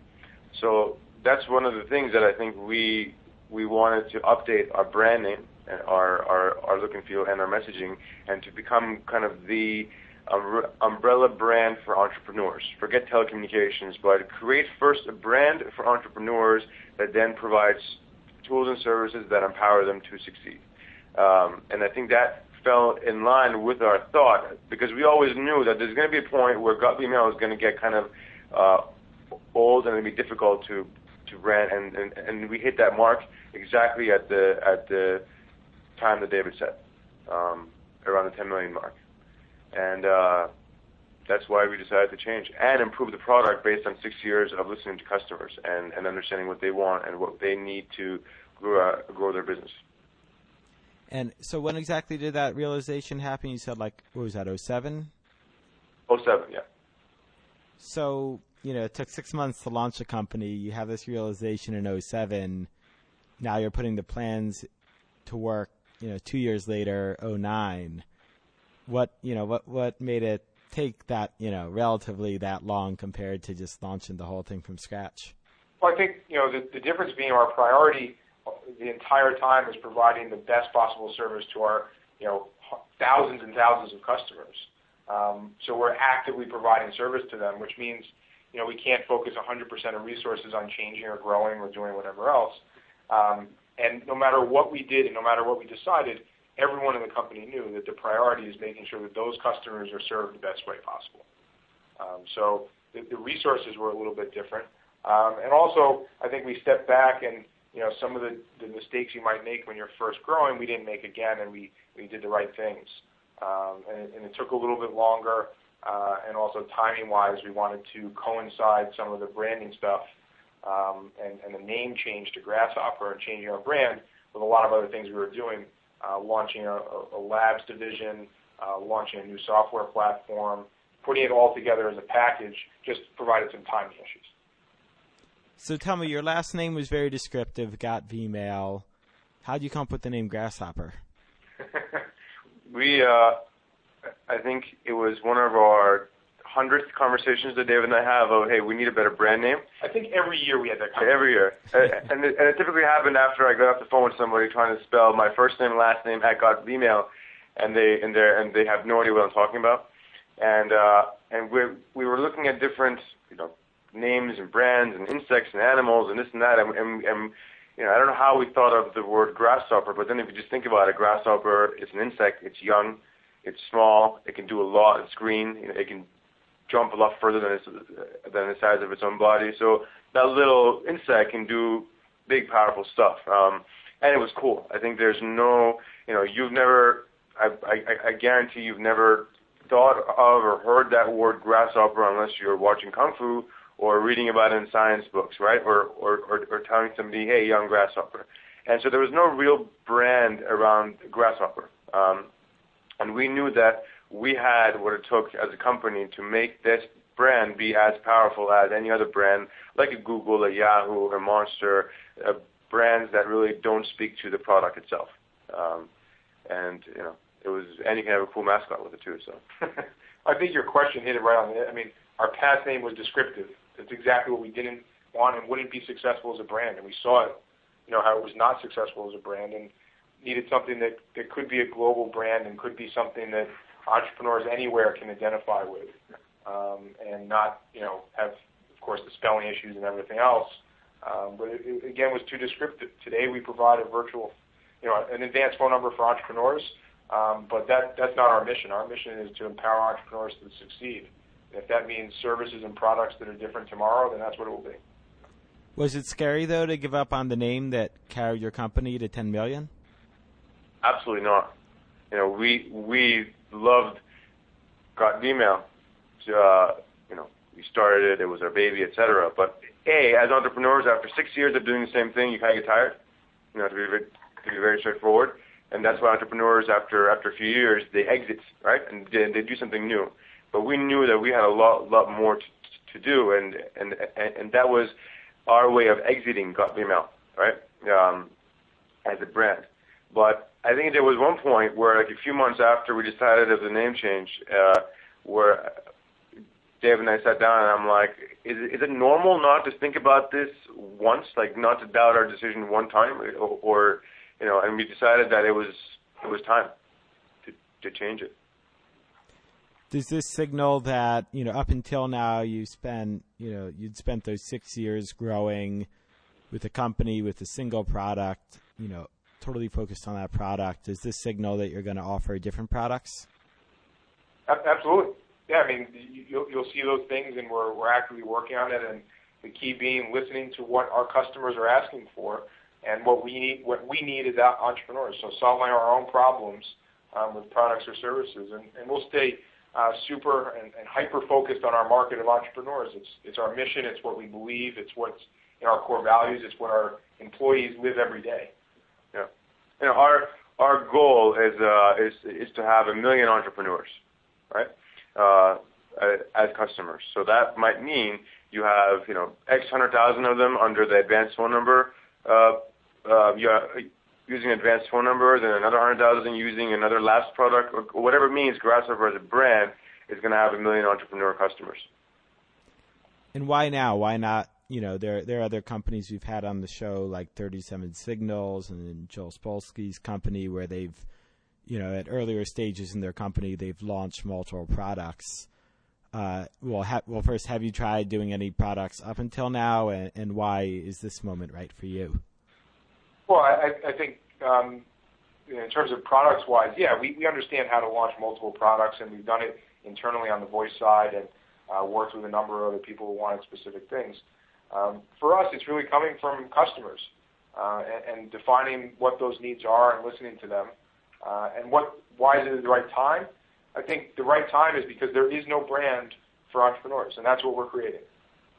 B: So that's one of the things that I think we we wanted to update our brand name our, look and feel and our messaging and to become kind of the umbrella brand for entrepreneurs. Forget telecommunications, but create first a brand for entrepreneurs that then provides tools and services that empower them to succeed. Um, and I think that fell in line with our thought because we always knew that there's going to be a point where Got Vmail is going to get kind of uh, old and it'll be difficult to to brand, and, and and we hit that mark exactly at the at the time that David set, um, around the 10 million mark and uh, that's why we decided to change and improve the product based on six years of listening to customers and, and understanding what they want and what they need to grow, uh, grow their business.
A: And so, when exactly did that realization happen? You said, like, what was that, 07?
B: 07, yeah.
A: So, you know, it took six months to launch a company. You have this realization in 07. Now you're putting the plans to work, you know, two years later, 09 what you know what what made it take that you know relatively that long compared to just launching the whole thing from scratch?
D: Well, I think you know the, the difference being our priority the entire time is providing the best possible service to our you know thousands and thousands of customers. Um, so we're actively providing service to them, which means you know we can't focus 100% of resources on changing or growing or doing whatever else. Um, no matter what we did and no matter what we decided, everyone in the company knew that the priority is making sure that those customers are served the best way possible. Um, so the, resources were a little bit different. Um, and also, I think we stepped back and you know some of the, mistakes you might make when you're first growing, we didn't make again, and we, did the right things. Um, and, and it took a little bit longer, uh, and also timing-wise, we wanted to coincide some of the branding stuff and, and the name change to Grasshopper and changing our brand with a lot of other things we were doing, uh, launching a, a, labs division, uh, launching a new software platform, putting it all together as a package just provided some timing issues.
A: So tell me, your last name was very descriptive, got Vmail. How did you come up with the name Grasshopper? [LAUGHS]
B: we, uh, I think it was one of our hundredth conversations that David and I have of, hey, we need a better brand name.
D: I think every year we had that conversation.
B: Every year. [LAUGHS] and, it, and it typically happened after I got off the phone with somebody trying to spell my first name last name at Got Vmail, and they and they and they have no idea what I'm talking about. And uh, and we we were looking at different you know names and brands and insects and animals and this and that, and, and, and you know I don't know how we thought of the word grasshopper, but then if you just think about it, a grasshopper is an insect. It's young, it's small, it can do a lot. It's green. You know, it can jump a lot further than its than the size of its own body. So that little insect can do big, powerful stuff. Um, and it was cool. I think there's no, you know, you've never, I, I, I guarantee you've never thought of or heard that word grasshopper unless you're watching kung fu or reading about it in science books, right? Or, or, or, or telling somebody, hey, young grasshopper. And so there was no real brand around grasshopper. Um, and we knew that we had what it took as a company to make this brand be as powerful as any other brand, like a Google, a Yahoo, a Monster, uh, brands that really don't speak to the product itself. Um, and you know, it was, and you can have a cool mascot with it too. So, [LAUGHS]
D: I think your question hit it right on the. Head. I mean, our past name was descriptive. It's exactly what we didn't want and wouldn't be successful as a brand, and we saw it. You know how it was not successful as a brand, and needed something that that could be a global brand and could be something that entrepreneurs anywhere can identify with, um, and not you know have of course the spelling issues and everything else. Um, but it, it, again, was too descriptive. Today we provide a virtual, you know, an advanced phone number for entrepreneurs. Um, but that that's not our mission. Our mission is to empower entrepreneurs to succeed. if that means services and products that are different tomorrow, then that's what it will be.
A: Was it scary though to give up on the name that carried your company to 10 million?
B: Absolutely not. You know, we we loved got Vmail. Uh, you know, we started it, it was our baby, etc. But a, as entrepreneurs, after six years of doing the same thing, you kind of get tired. You know, to be very, to be very straightforward, and that's why entrepreneurs, after after a few years, they exit, right, and they, they do something new. But we knew that we had a lot lot more to, to do, and and and that was our way of exiting Got Vmail, right, um, as a brand. But I think there was one point where, like a few months after we decided of the name change, uh, where Dave and I sat down and I'm like, is is it normal not to think about this once, like not to doubt our decision one time, or, or you know? And we decided that it was it was time to to change it.
A: Does this signal that you know up until now you spent you know you'd spent those six years growing with a company with a single product, you know, totally focused on that product, does this signal that you're going to offer different products?
D: Absolutely. Yeah, I mean, you'll, you'll see those things, and we're, we're actively working on it. And the key being listening to what our customers are asking for, and what we need. What we need is entrepreneurs. So solving our own problems um, with products or services, and, and we'll stay uh, super and, and hyper focused on our market of entrepreneurs. It's it's our mission. It's what we believe. It's what's in our core values. It's what our employees live every day.
B: You know, our our goal is uh, is to have a million entrepreneurs, right? Uh, as customers. So that might mean you have you know X hundred thousand of them under the advanced phone number. Uh, using advanced phone number, then another hundred thousand using another last product, or whatever it means. Grasshopper as a brand is going to have a million entrepreneur customers.
A: And why now? Why not you know, there there are other companies we've had on the show like 37 Signals and Joel Spolsky's company where they've, you know, at earlier stages in their company they've launched multiple products. Uh, well, ha- well, first, have you tried doing any products up until now, and, and why is this moment right for you?
D: Well, I, I think um, in terms of products wise, yeah, we, we understand how to launch multiple products, and we've done it internally on the voice side and uh, worked with a number of other people who wanted specific things. Um, for us, it's really coming from customers uh, and, defining what those needs are and listening to them. Uh, and what, why is it the right time? I think the right time is because there is no brand for entrepreneurs, and that's what we're creating.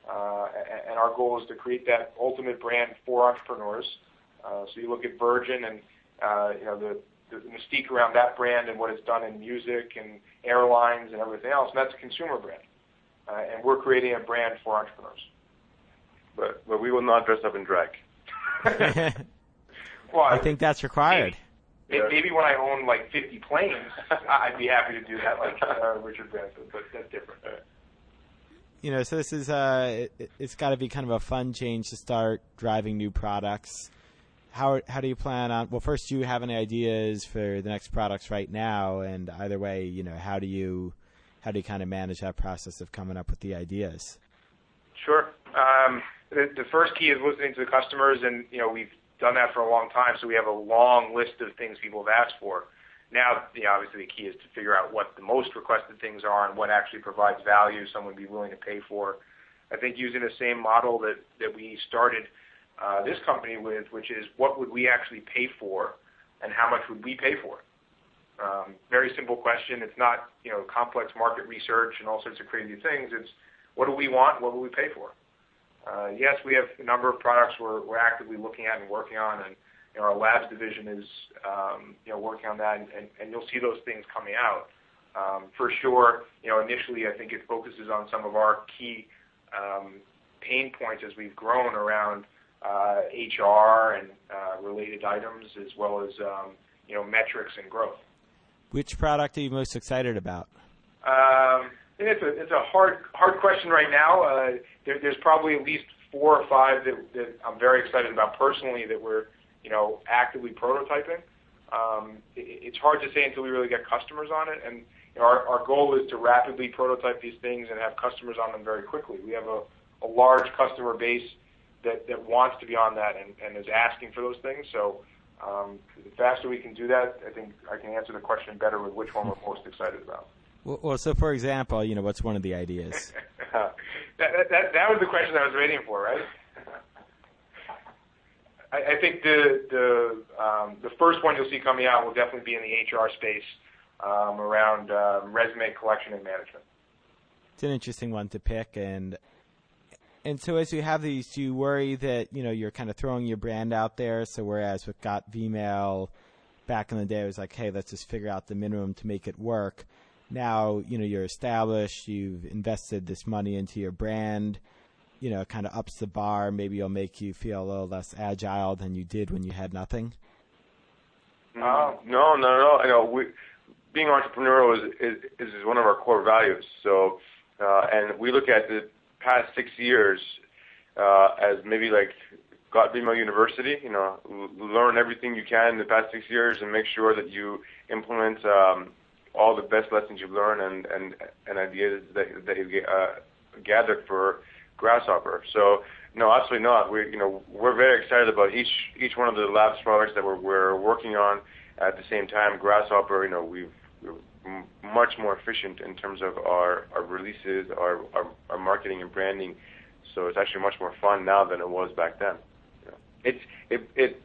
D: Uh, and our goal is to create that ultimate brand for entrepreneurs. Uh, so you look at Virgin and uh, you know the, the mystique around that brand and what it's done in music and airlines and everything else, and that's a consumer brand. Uh, and we're creating a brand for entrepreneurs.
B: But but we will not dress up in drag. [LAUGHS]
A: well, I think that's required.
D: Maybe, maybe when I own like 50 planes, I'd be happy to do that, like uh, Richard Branson. But that's different
A: you know, so this is uh, it, has got to be kind of a fun change to start driving new products. How how do you plan on? Well, first, do you have any ideas for the next products right now? And either way, you know, how do you how do you kind of manage that process of coming up with the ideas?
D: Sure. Um, the, first key is listening to the customers, and you know, we've done that for a long time, so we have a long list of things people have asked for. Now, obviously the key is to figure out what the most requested things are and what actually provides value someone would be willing to pay for. I think using the same model that, that we started uh, this company with, which is what would we actually pay for and how much would we pay for it? Um, very simple question. It's not, you know, complex market research and all sorts of crazy things. It's what do we want? What will we pay for? Uh, yes, we have a number of products we're, actively looking at and working on, and our labs division is um, you know working on that, and, you'll see those things coming out. Um, for sure, you know, initially I think it focuses on some of our key um, pain points as we've grown around uh, HR and uh, related items, as well as um, you know metrics and growth.
A: Which product are you most excited about?
D: It's a hard hard question right now. Uh, there, there's probably at least four or five that, I'm very excited about personally that we're you know, actively prototyping. Um, it, it's hard to say until we really get customers on it. And our, goal is to rapidly prototype these things and have customers on them very quickly. We have a, large customer base that, wants to be on that and, and is asking for those things. So um, the faster we can do that, I think I can answer the question better with which one we're most excited about.
A: Well, well so for example, you know, what's one of the ideas? [LAUGHS]
D: that, that, that, that was the question I was waiting for, right? I, I think the the um, the first one you'll see coming out will definitely be in the HR space um, around um, resume collection and management.
A: It's an interesting one to pick, and and so as you have these, do you worry that you know you're kind of throwing your brand out there? So whereas with Got Vmail back in the day, it was like, hey, let's just figure out the minimum to make it work. Now you know you're established, you've invested this money into your brand you know, kind of ups the bar. Maybe it'll make you feel a little less agile than you did when you had nothing.
B: Uh, no, no, no. You know, we, being entrepreneurial is, is is one of our core values. So, uh, and we look at the past six years uh, as maybe like Got Vmail University. You know, learn everything you can in the past six years and make sure that you implement um, all the best lessons you've learned and and and ideas that that you uh, gathered for Grasshopper. So no, absolutely not. We you know we're very excited about each each one of the labs products that we're we're working on. At the same time, Grasshopper, you know, we've we're much more efficient in terms of our, our releases, our, our, our marketing and branding. So it's actually much more fun now than it was back then. It's it it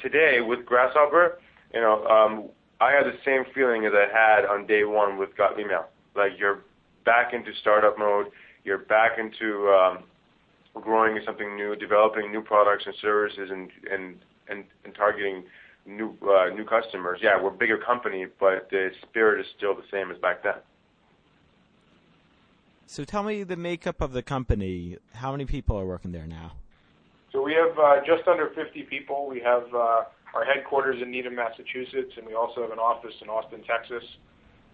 B: today with Grasshopper. You know, um, I had the same feeling as I had on day one with Got Vmail. Like you're back into startup mode you're back into um, growing something new, developing new products and services, and and and, and targeting new uh, new customers. Yeah, we're a bigger company, but the spirit is still the same as back then.
A: So tell me the makeup of the company. How many people are working there now?
D: So we have uh, just under 50 people. We have uh, our headquarters in Needham, Massachusetts, and we also have an office in Austin, Texas.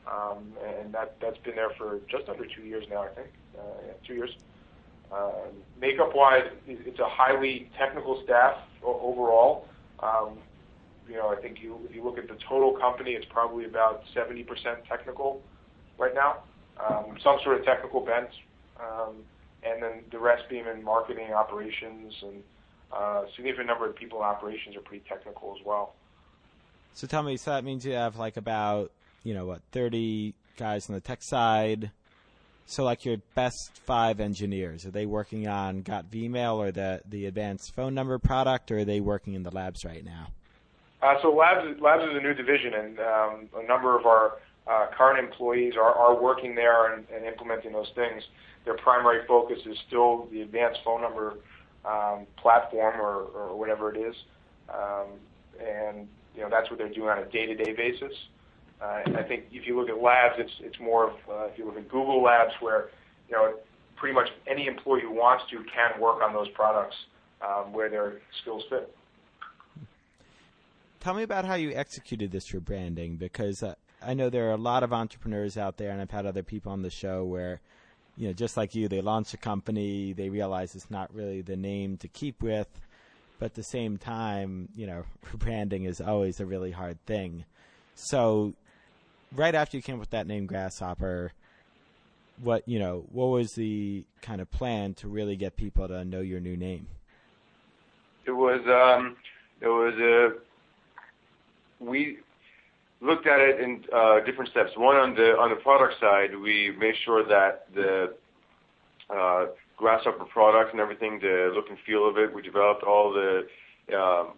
D: Um, and that that's been there for just under two years now, I think. Uh, yeah, two years. Uh, makeup-wise, it's a highly technical staff overall. Um, you know, I think if you look at the total company, it's probably about 70% technical right now. Um, some sort of technical bent, um, and then the rest being in marketing, operations, and significant number of people in operations are pretty technical as well.
A: So tell me, so that means you have like about you know what, 30 guys on the tech side. So like your best five engineers, are they working on Got Vmail or the the advanced phone number product, or are they working in the labs right now?
D: Uh, so labs labs is a new division, and um, a number of our
E: uh, current employees are, are working there and, and implementing those things, their primary focus is still the advanced phone number um, platform or, or whatever it is. Um, and you know that's what they're doing on a day-to-day basis. Uh, and I think if you look at labs, it's it's more of uh, if you look at Google Labs, where you know pretty much any employee who wants to can work on those products um, where their skills fit.
A: Tell me about how you executed this for branding, because uh, I know there are a lot of entrepreneurs out there, and I've had other people on the show where, you know, just like you, they launch a company, they realize it's not really the name to keep with, but at the same time, you know, [LAUGHS] branding is always a really hard thing. So, right after you came up with that name, Grasshopper, what you know, what was the kind of plan to really get people to know your new name?
B: It was um, it was a we looked at it in uh, different steps. One on the on the product side, we made sure that the uh, Grasshopper product and everything, the look and feel of it, we developed all the um,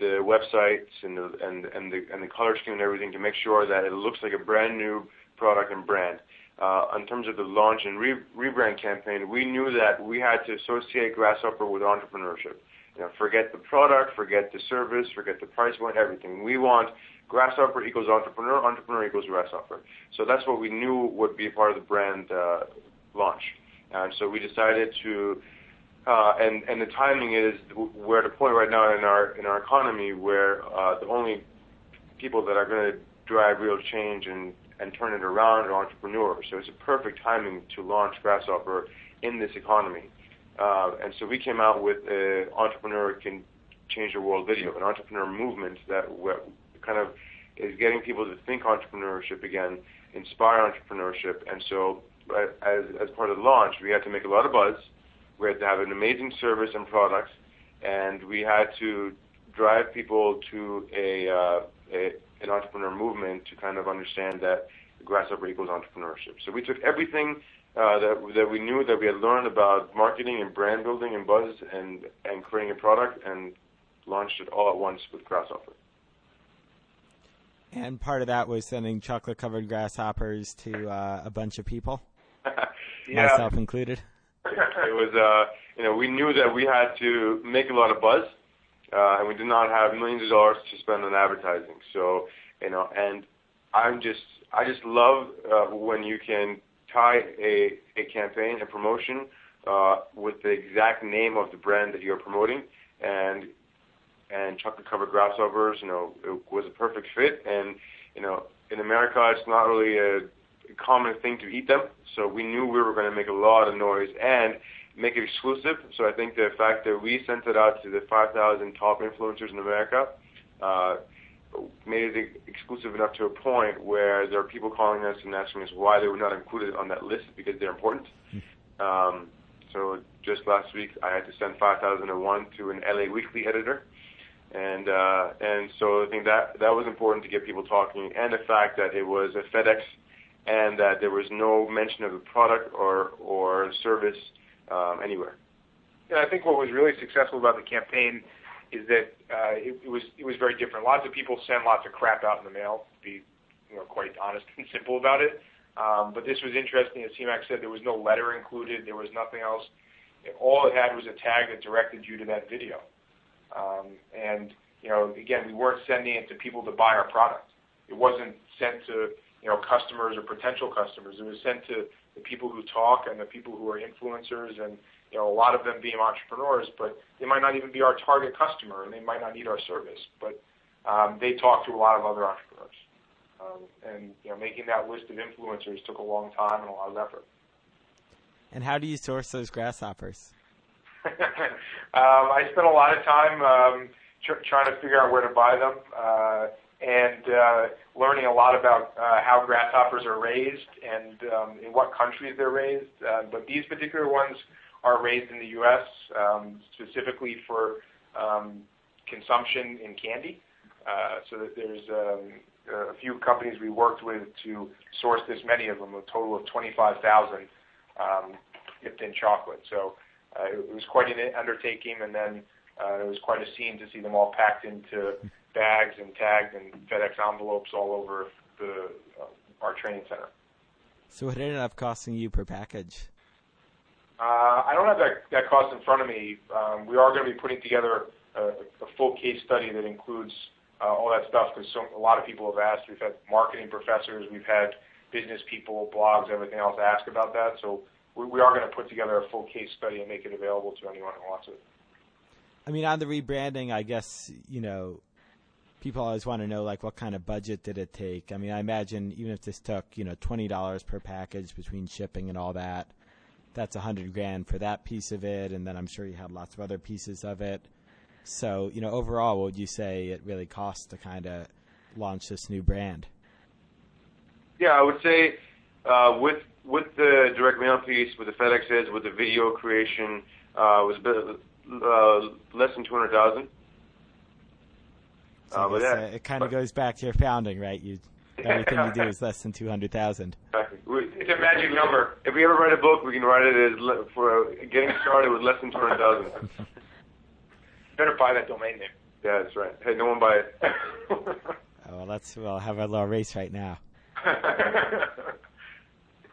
B: the websites and the and and the and the color scheme and everything to make sure that it looks like a brand new product and brand. Uh, in terms of the launch and re- rebrand campaign, we knew that we had to associate Grasshopper with entrepreneurship. Forget the product, forget the service, forget the price point, everything. We want Grasshopper equals entrepreneur, entrepreneur equals Grasshopper. So that's what we knew would be part of the brand uh, launch. And so we decided to, uh, and and the timing is we're at a point right now in our in our economy where uh, the only people that are going to drive real change and and turn it around are entrepreneurs. So it's a perfect timing to launch Grasshopper in this economy. Uh, and so we came out with an entrepreneur can change the world video, an entrepreneur movement that kind of is getting people to think entrepreneurship again, inspire entrepreneurship. And so as, as part of the launch, we had to make a lot of buzz. We had to have an amazing service and products, and we had to drive people to a, uh, a an entrepreneur movement to kind of understand that Grasshopper equals entrepreneurship. So we took everything uh, that that we knew that we had learned about marketing and brand building and buzz and and creating a product and launched it all at once with Grasshopper.
A: And part of that was sending chocolate covered grasshoppers to uh, a bunch of people, [LAUGHS]
B: yeah.
A: myself included. [LAUGHS]
B: it was, uh, you know, we knew that we had to make a lot of buzz, uh, and we did not have millions of dollars to spend on advertising. So, you know, and I'm just, I just love uh, when you can tie a, a campaign, a promotion, uh, with the exact name of the brand that you're promoting, and and chocolate covered grasshoppers, you know, it was a perfect fit. And you know, in America, it's not really a common thing to eat them, so we knew we were going to make a lot of noise and make it exclusive. So I think the fact that we sent it out to the 5,000 top influencers in America. Uh, made it exclusive enough to a point where there are people calling us and asking us why they were not included on that list because they're important. Hmm. Um, so just last week, I had to send 5001 to an LA Weekly editor, and uh, and so I think that that was important to get people talking, and the fact that it was a FedEx, and that there was no mention of the product or or service um, anywhere.
D: Yeah, I think what was really successful about the campaign is that uh, it, was it was very different. Lots of people send lots of crap out in the mail. To be quite honest and [LAUGHS] simple about it. Um, but this was interesting. As Siamak said, there was no letter included. There was nothing else. All it had was a tag that directed you to that video. Again, we weren't sending it to people to buy our product. It wasn't sent to you know customers or potential customers. It was sent to the people who talk and the people who are influencers and you know, a lot of them being entrepreneurs, but they might not even be our target customer, and they might not need our service, but um, they talk to a lot of other entrepreneurs. Um, and you know, making that list of influencers took a long time and a lot of effort.
A: And how do you source those grasshoppers? [LAUGHS]
D: um, I spent a lot of time um, tr- trying to figure out where to buy them. Uh, and uh, learning a lot about uh, how grasshoppers are raised and um, in what countries they're raised. But these particular ones are raised in the U.S. Specifically for um, consumption in candy. So there's a few companies we worked with to source this many of them, a total of 25,000 um, dipped in chocolate. So it was quite an undertaking, and then uh, it was quite a scene to see them all packed into bags and tagged and FedEx envelopes all over the uh, our training center.
A: So what ended up costing you per package?
D: Uh, I don't have that, that cost in front of me. Um, we are going to be putting together a, a full case study that includes uh, all that stuff because a lot of people have asked. We've had marketing professors, we've had business people, blogs, everything else ask about that. So we, we are going to put together a full case study and make it available to anyone who wants it.
A: I mean, on the rebranding, I guess you know, people always want to know like what kind of budget did it take. I mean, I imagine even if this took you know twenty dollars per package between shipping and all that, that's a hundred grand for that piece of it, and then I'm sure you had lots of other pieces of it. So you know, overall, what would you say it really costs to kind of launch this new brand?
B: Yeah, I would say uh, with with the direct mail piece, with the FedExes, with the video creation, uh, was a bit uh, less than two hundred thousand.
A: So
B: Uh, yeah,
A: uh, it kind of goes back to your founding, right? You everything you do [LAUGHS] is less than two hundred thousand.
B: Exactly.
D: It's a magic number.
B: If we ever write a book, we can write it as le- for uh, getting started with less than two hundred thousand. [LAUGHS]
D: Better buy that domain name.
B: Yeah, that's right. Hey, no one buy it. [LAUGHS]
A: Oh, well, let's we'll have a little race right now.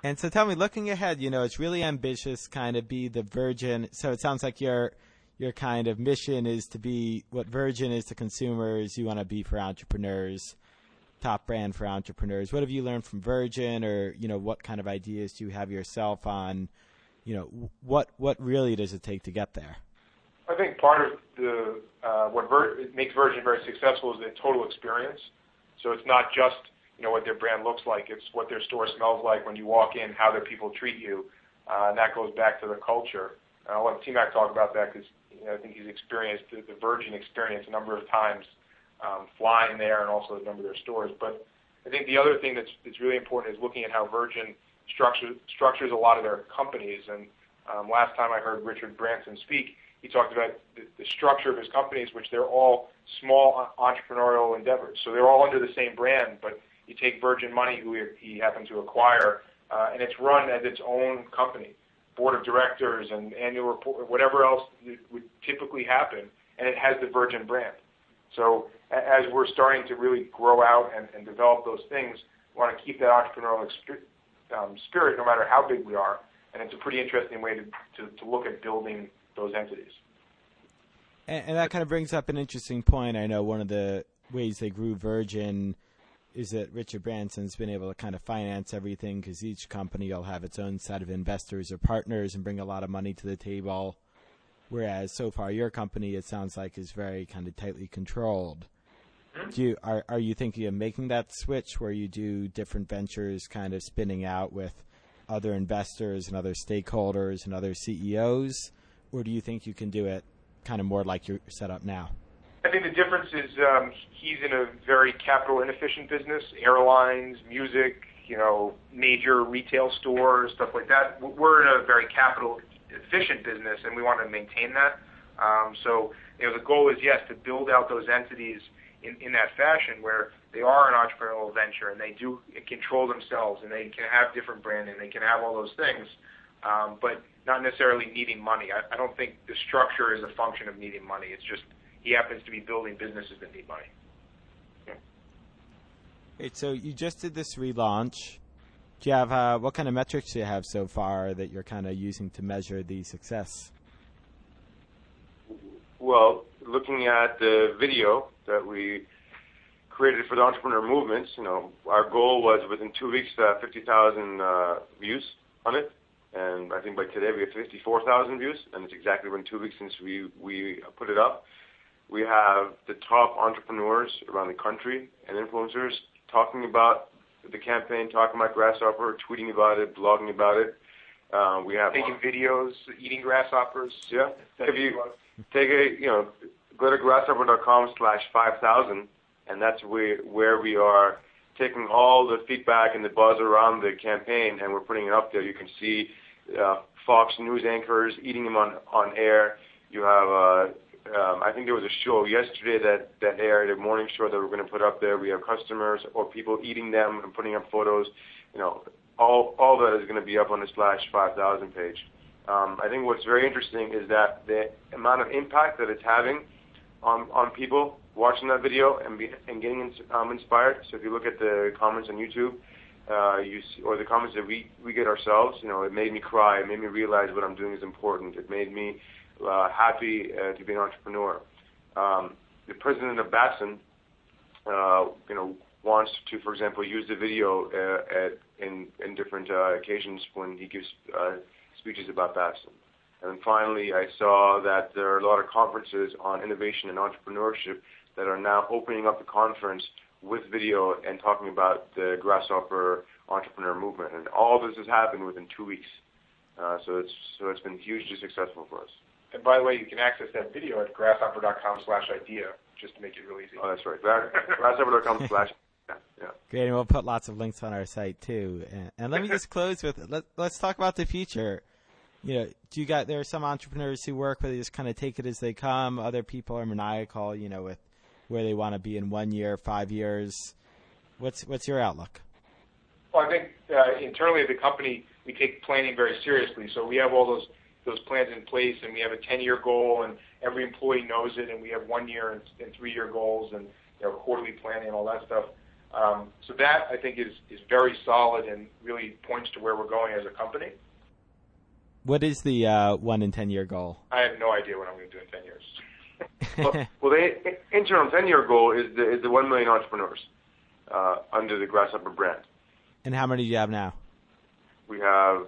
A: And so tell me, looking ahead, you know, it's really ambitious, kind of be the Virgin. So it sounds like your your kind of mission is to be what Virgin is to consumers. You want to be for entrepreneurs, top brand for entrepreneurs. What have you learned from Virgin, or you know, what kind of ideas do you have yourself on? You know, what what really does it take to get there?
D: I think part of the uh, what Vir- makes Virgin very successful is the total experience. So it's not just what their brand looks like; it's what their store smells like when you walk in, how their people treat you, uh, and that goes back to the culture. I'll let T-Mac talk about that because you know, I think he's experienced the, Virgin experience a number of times um, flying there and also a number of their stores. But I think the other thing that's, really important is looking at how Virgin structures structures a lot of their companies. And um, last time I heard Richard Branson speak, he talked about the, the structure of his companies, which they're all small entrepreneurial endeavors. So they're all under the same brand, but you take Virgin Money, who he, happened to acquire, uh, and it's run as its own company, board of directors and annual report, whatever else would typically happen, and it has the Virgin brand. So as we're starting to really grow out and, develop those things, we want to keep that entrepreneurial um, spirit no matter how big we are, and it's a pretty interesting way to, look at building those entities.
A: And that kind of brings up an interesting point. I know one of the ways they grew Virgin is that Richard Branson's been able to kind of finance everything because each company will have its own set of investors or partners and bring a lot of money to the table. Whereas so far your company, it sounds like, is very kind of tightly controlled. Hmm? Do you are are you thinking of making that switch where you do different ventures, kind of spinning out with other investors and other stakeholders and other CEOs, or do you think you can do it kind of more like you're set up now?
D: I think the difference is um, he's in a very capital inefficient business, airlines, music, you know, major retail stores, stuff like that. We're in a very capital efficient business, and we want to maintain that. Um, so, you know, the goal is yes to build out those entities in, in that fashion where they are an entrepreneurial venture and they do control themselves and they can have different branding, they can have all those things, um, but not necessarily needing money. I, I don't think the structure is a function of needing money. It's just he happens to be building businesses that need money.
A: Great. So you just did this relaunch. Do you have uh, what kind of metrics do you have so far that you're kind of using to measure the success?
B: Well, looking at the video that we created for the entrepreneur movements, you know, our goal was within two weeks to have 50,000 uh, views on it, and I think by today we have 54,000 views, and it's exactly been two weeks since we we put it up. We have the top entrepreneurs around the country and influencers talking about the campaign, talking about Grasshopper, tweeting about it, blogging about it. Uh, we have
D: Taking videos, eating grasshoppers.
B: yeah. If you take a, you know, go to grasshopper.com slash 5000, and that's where, where we are taking all the feedback and the buzz around the campaign, and we're putting it up there. You can see uh, Fox News anchors eating them on, on air. You have, uh, I think there was a show yesterday that, that aired, a morning show that we're going to put up there. We have customers or people eating them and putting up photos. You know, all, all that is going to be up on the slash 5000 page. Um, I think what's very interesting is that the amount of impact that it's having on, on people watching that video and, be, and getting um, inspired. So if you look at the comments on YouTube, uh, you or the comments that we we get ourselves, you know, it made me cry. It made me realize what I'm doing is important. It made me happy uh, to be an entrepreneur. Um, the president of Babson, uh, you know, wants to, for example, use the video uh, in different uh, occasions when he gives uh, speeches about Babson. And finally, I saw that there are a lot of conferences on innovation and entrepreneurship that are now opening up the conference with video and talking about the grasshopper entrepreneur movement. And all this has happened within two weeks. Uh, so it's so it's been hugely successful for us.
D: And by the way, you can access that video at grasshopper.com/idea, just to make it real easy.
B: Oh, that's right. grasshopper.com [LAUGHS] slash. Yeah, yeah.
A: Great, and we'll put lots of links on our site too. And, and let me just close with let, let's talk about the future. You know, do you got there are some entrepreneurs who work where they just kind of take it as they come. Other people are maniacal. You know, with where they want to be in one year, five years. What's what's your outlook?
D: Well, I think uh, internally at the company we take planning very seriously. So we have all those those plans in place, and we have a 10-year goal, and every employee knows it, and we have one-year and, and three-year goals, and you know quarterly planning and all that stuff. Um, so that I think is is very solid and really points to where we're going as a company.
A: What is the uh, one in ten year goal?
D: I have no idea what I'm going to do in ten years. [LAUGHS]
B: well, well, the internal 10-year goal is the, is the 1 million entrepreneurs uh, under the Grasshopper brand.
A: And how many do you have now?
B: We have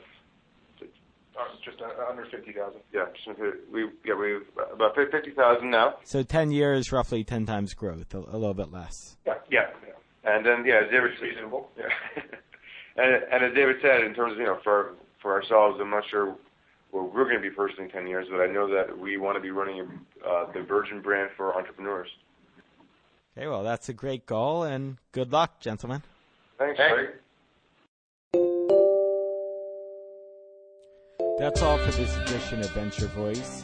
D: just under 50,000.
B: Yeah, we yeah we about 50,000 now.
A: So 10 years, roughly 10 times growth, a, a little bit less.
D: Yeah, yeah. yeah.
B: And then yeah, David
D: reasonable.
B: Yeah. [LAUGHS] and and as David said, in terms of you know for for ourselves, I'm not sure well, we're going to be personally in 10 years, but I know that we want to be running uh, the Virgin brand for entrepreneurs.
A: Okay, well, that's a great goal, and good luck, gentlemen.
B: Thanks, Thanks.
A: That's all for this edition of Venture Voice.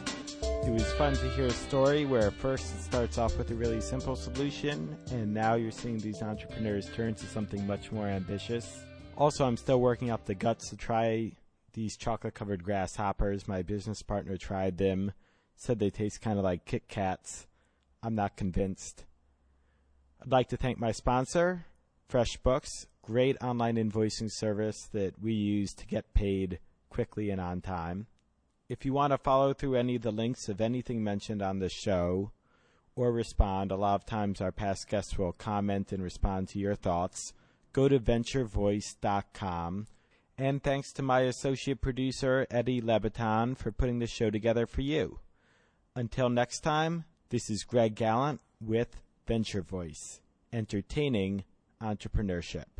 A: It was fun to hear a story where first it starts off with a really simple solution, and now you're seeing these entrepreneurs turn to something much more ambitious. Also, I'm still working up the guts to try these chocolate covered grasshoppers. My business partner tried them, said they taste kind of like Kit Kats. I'm not convinced. I'd like to thank my sponsor, FreshBooks, great online invoicing service that we use to get paid quickly and on time. If you want to follow through any of the links of anything mentioned on the show or respond, a lot of times our past guests will comment and respond to your thoughts. Go to venturevoice.com and thanks to my associate producer, Eddie Leviton, for putting the show together for you. Until next time, this is Greg Galant with Venture Voice, entertaining entrepreneurship.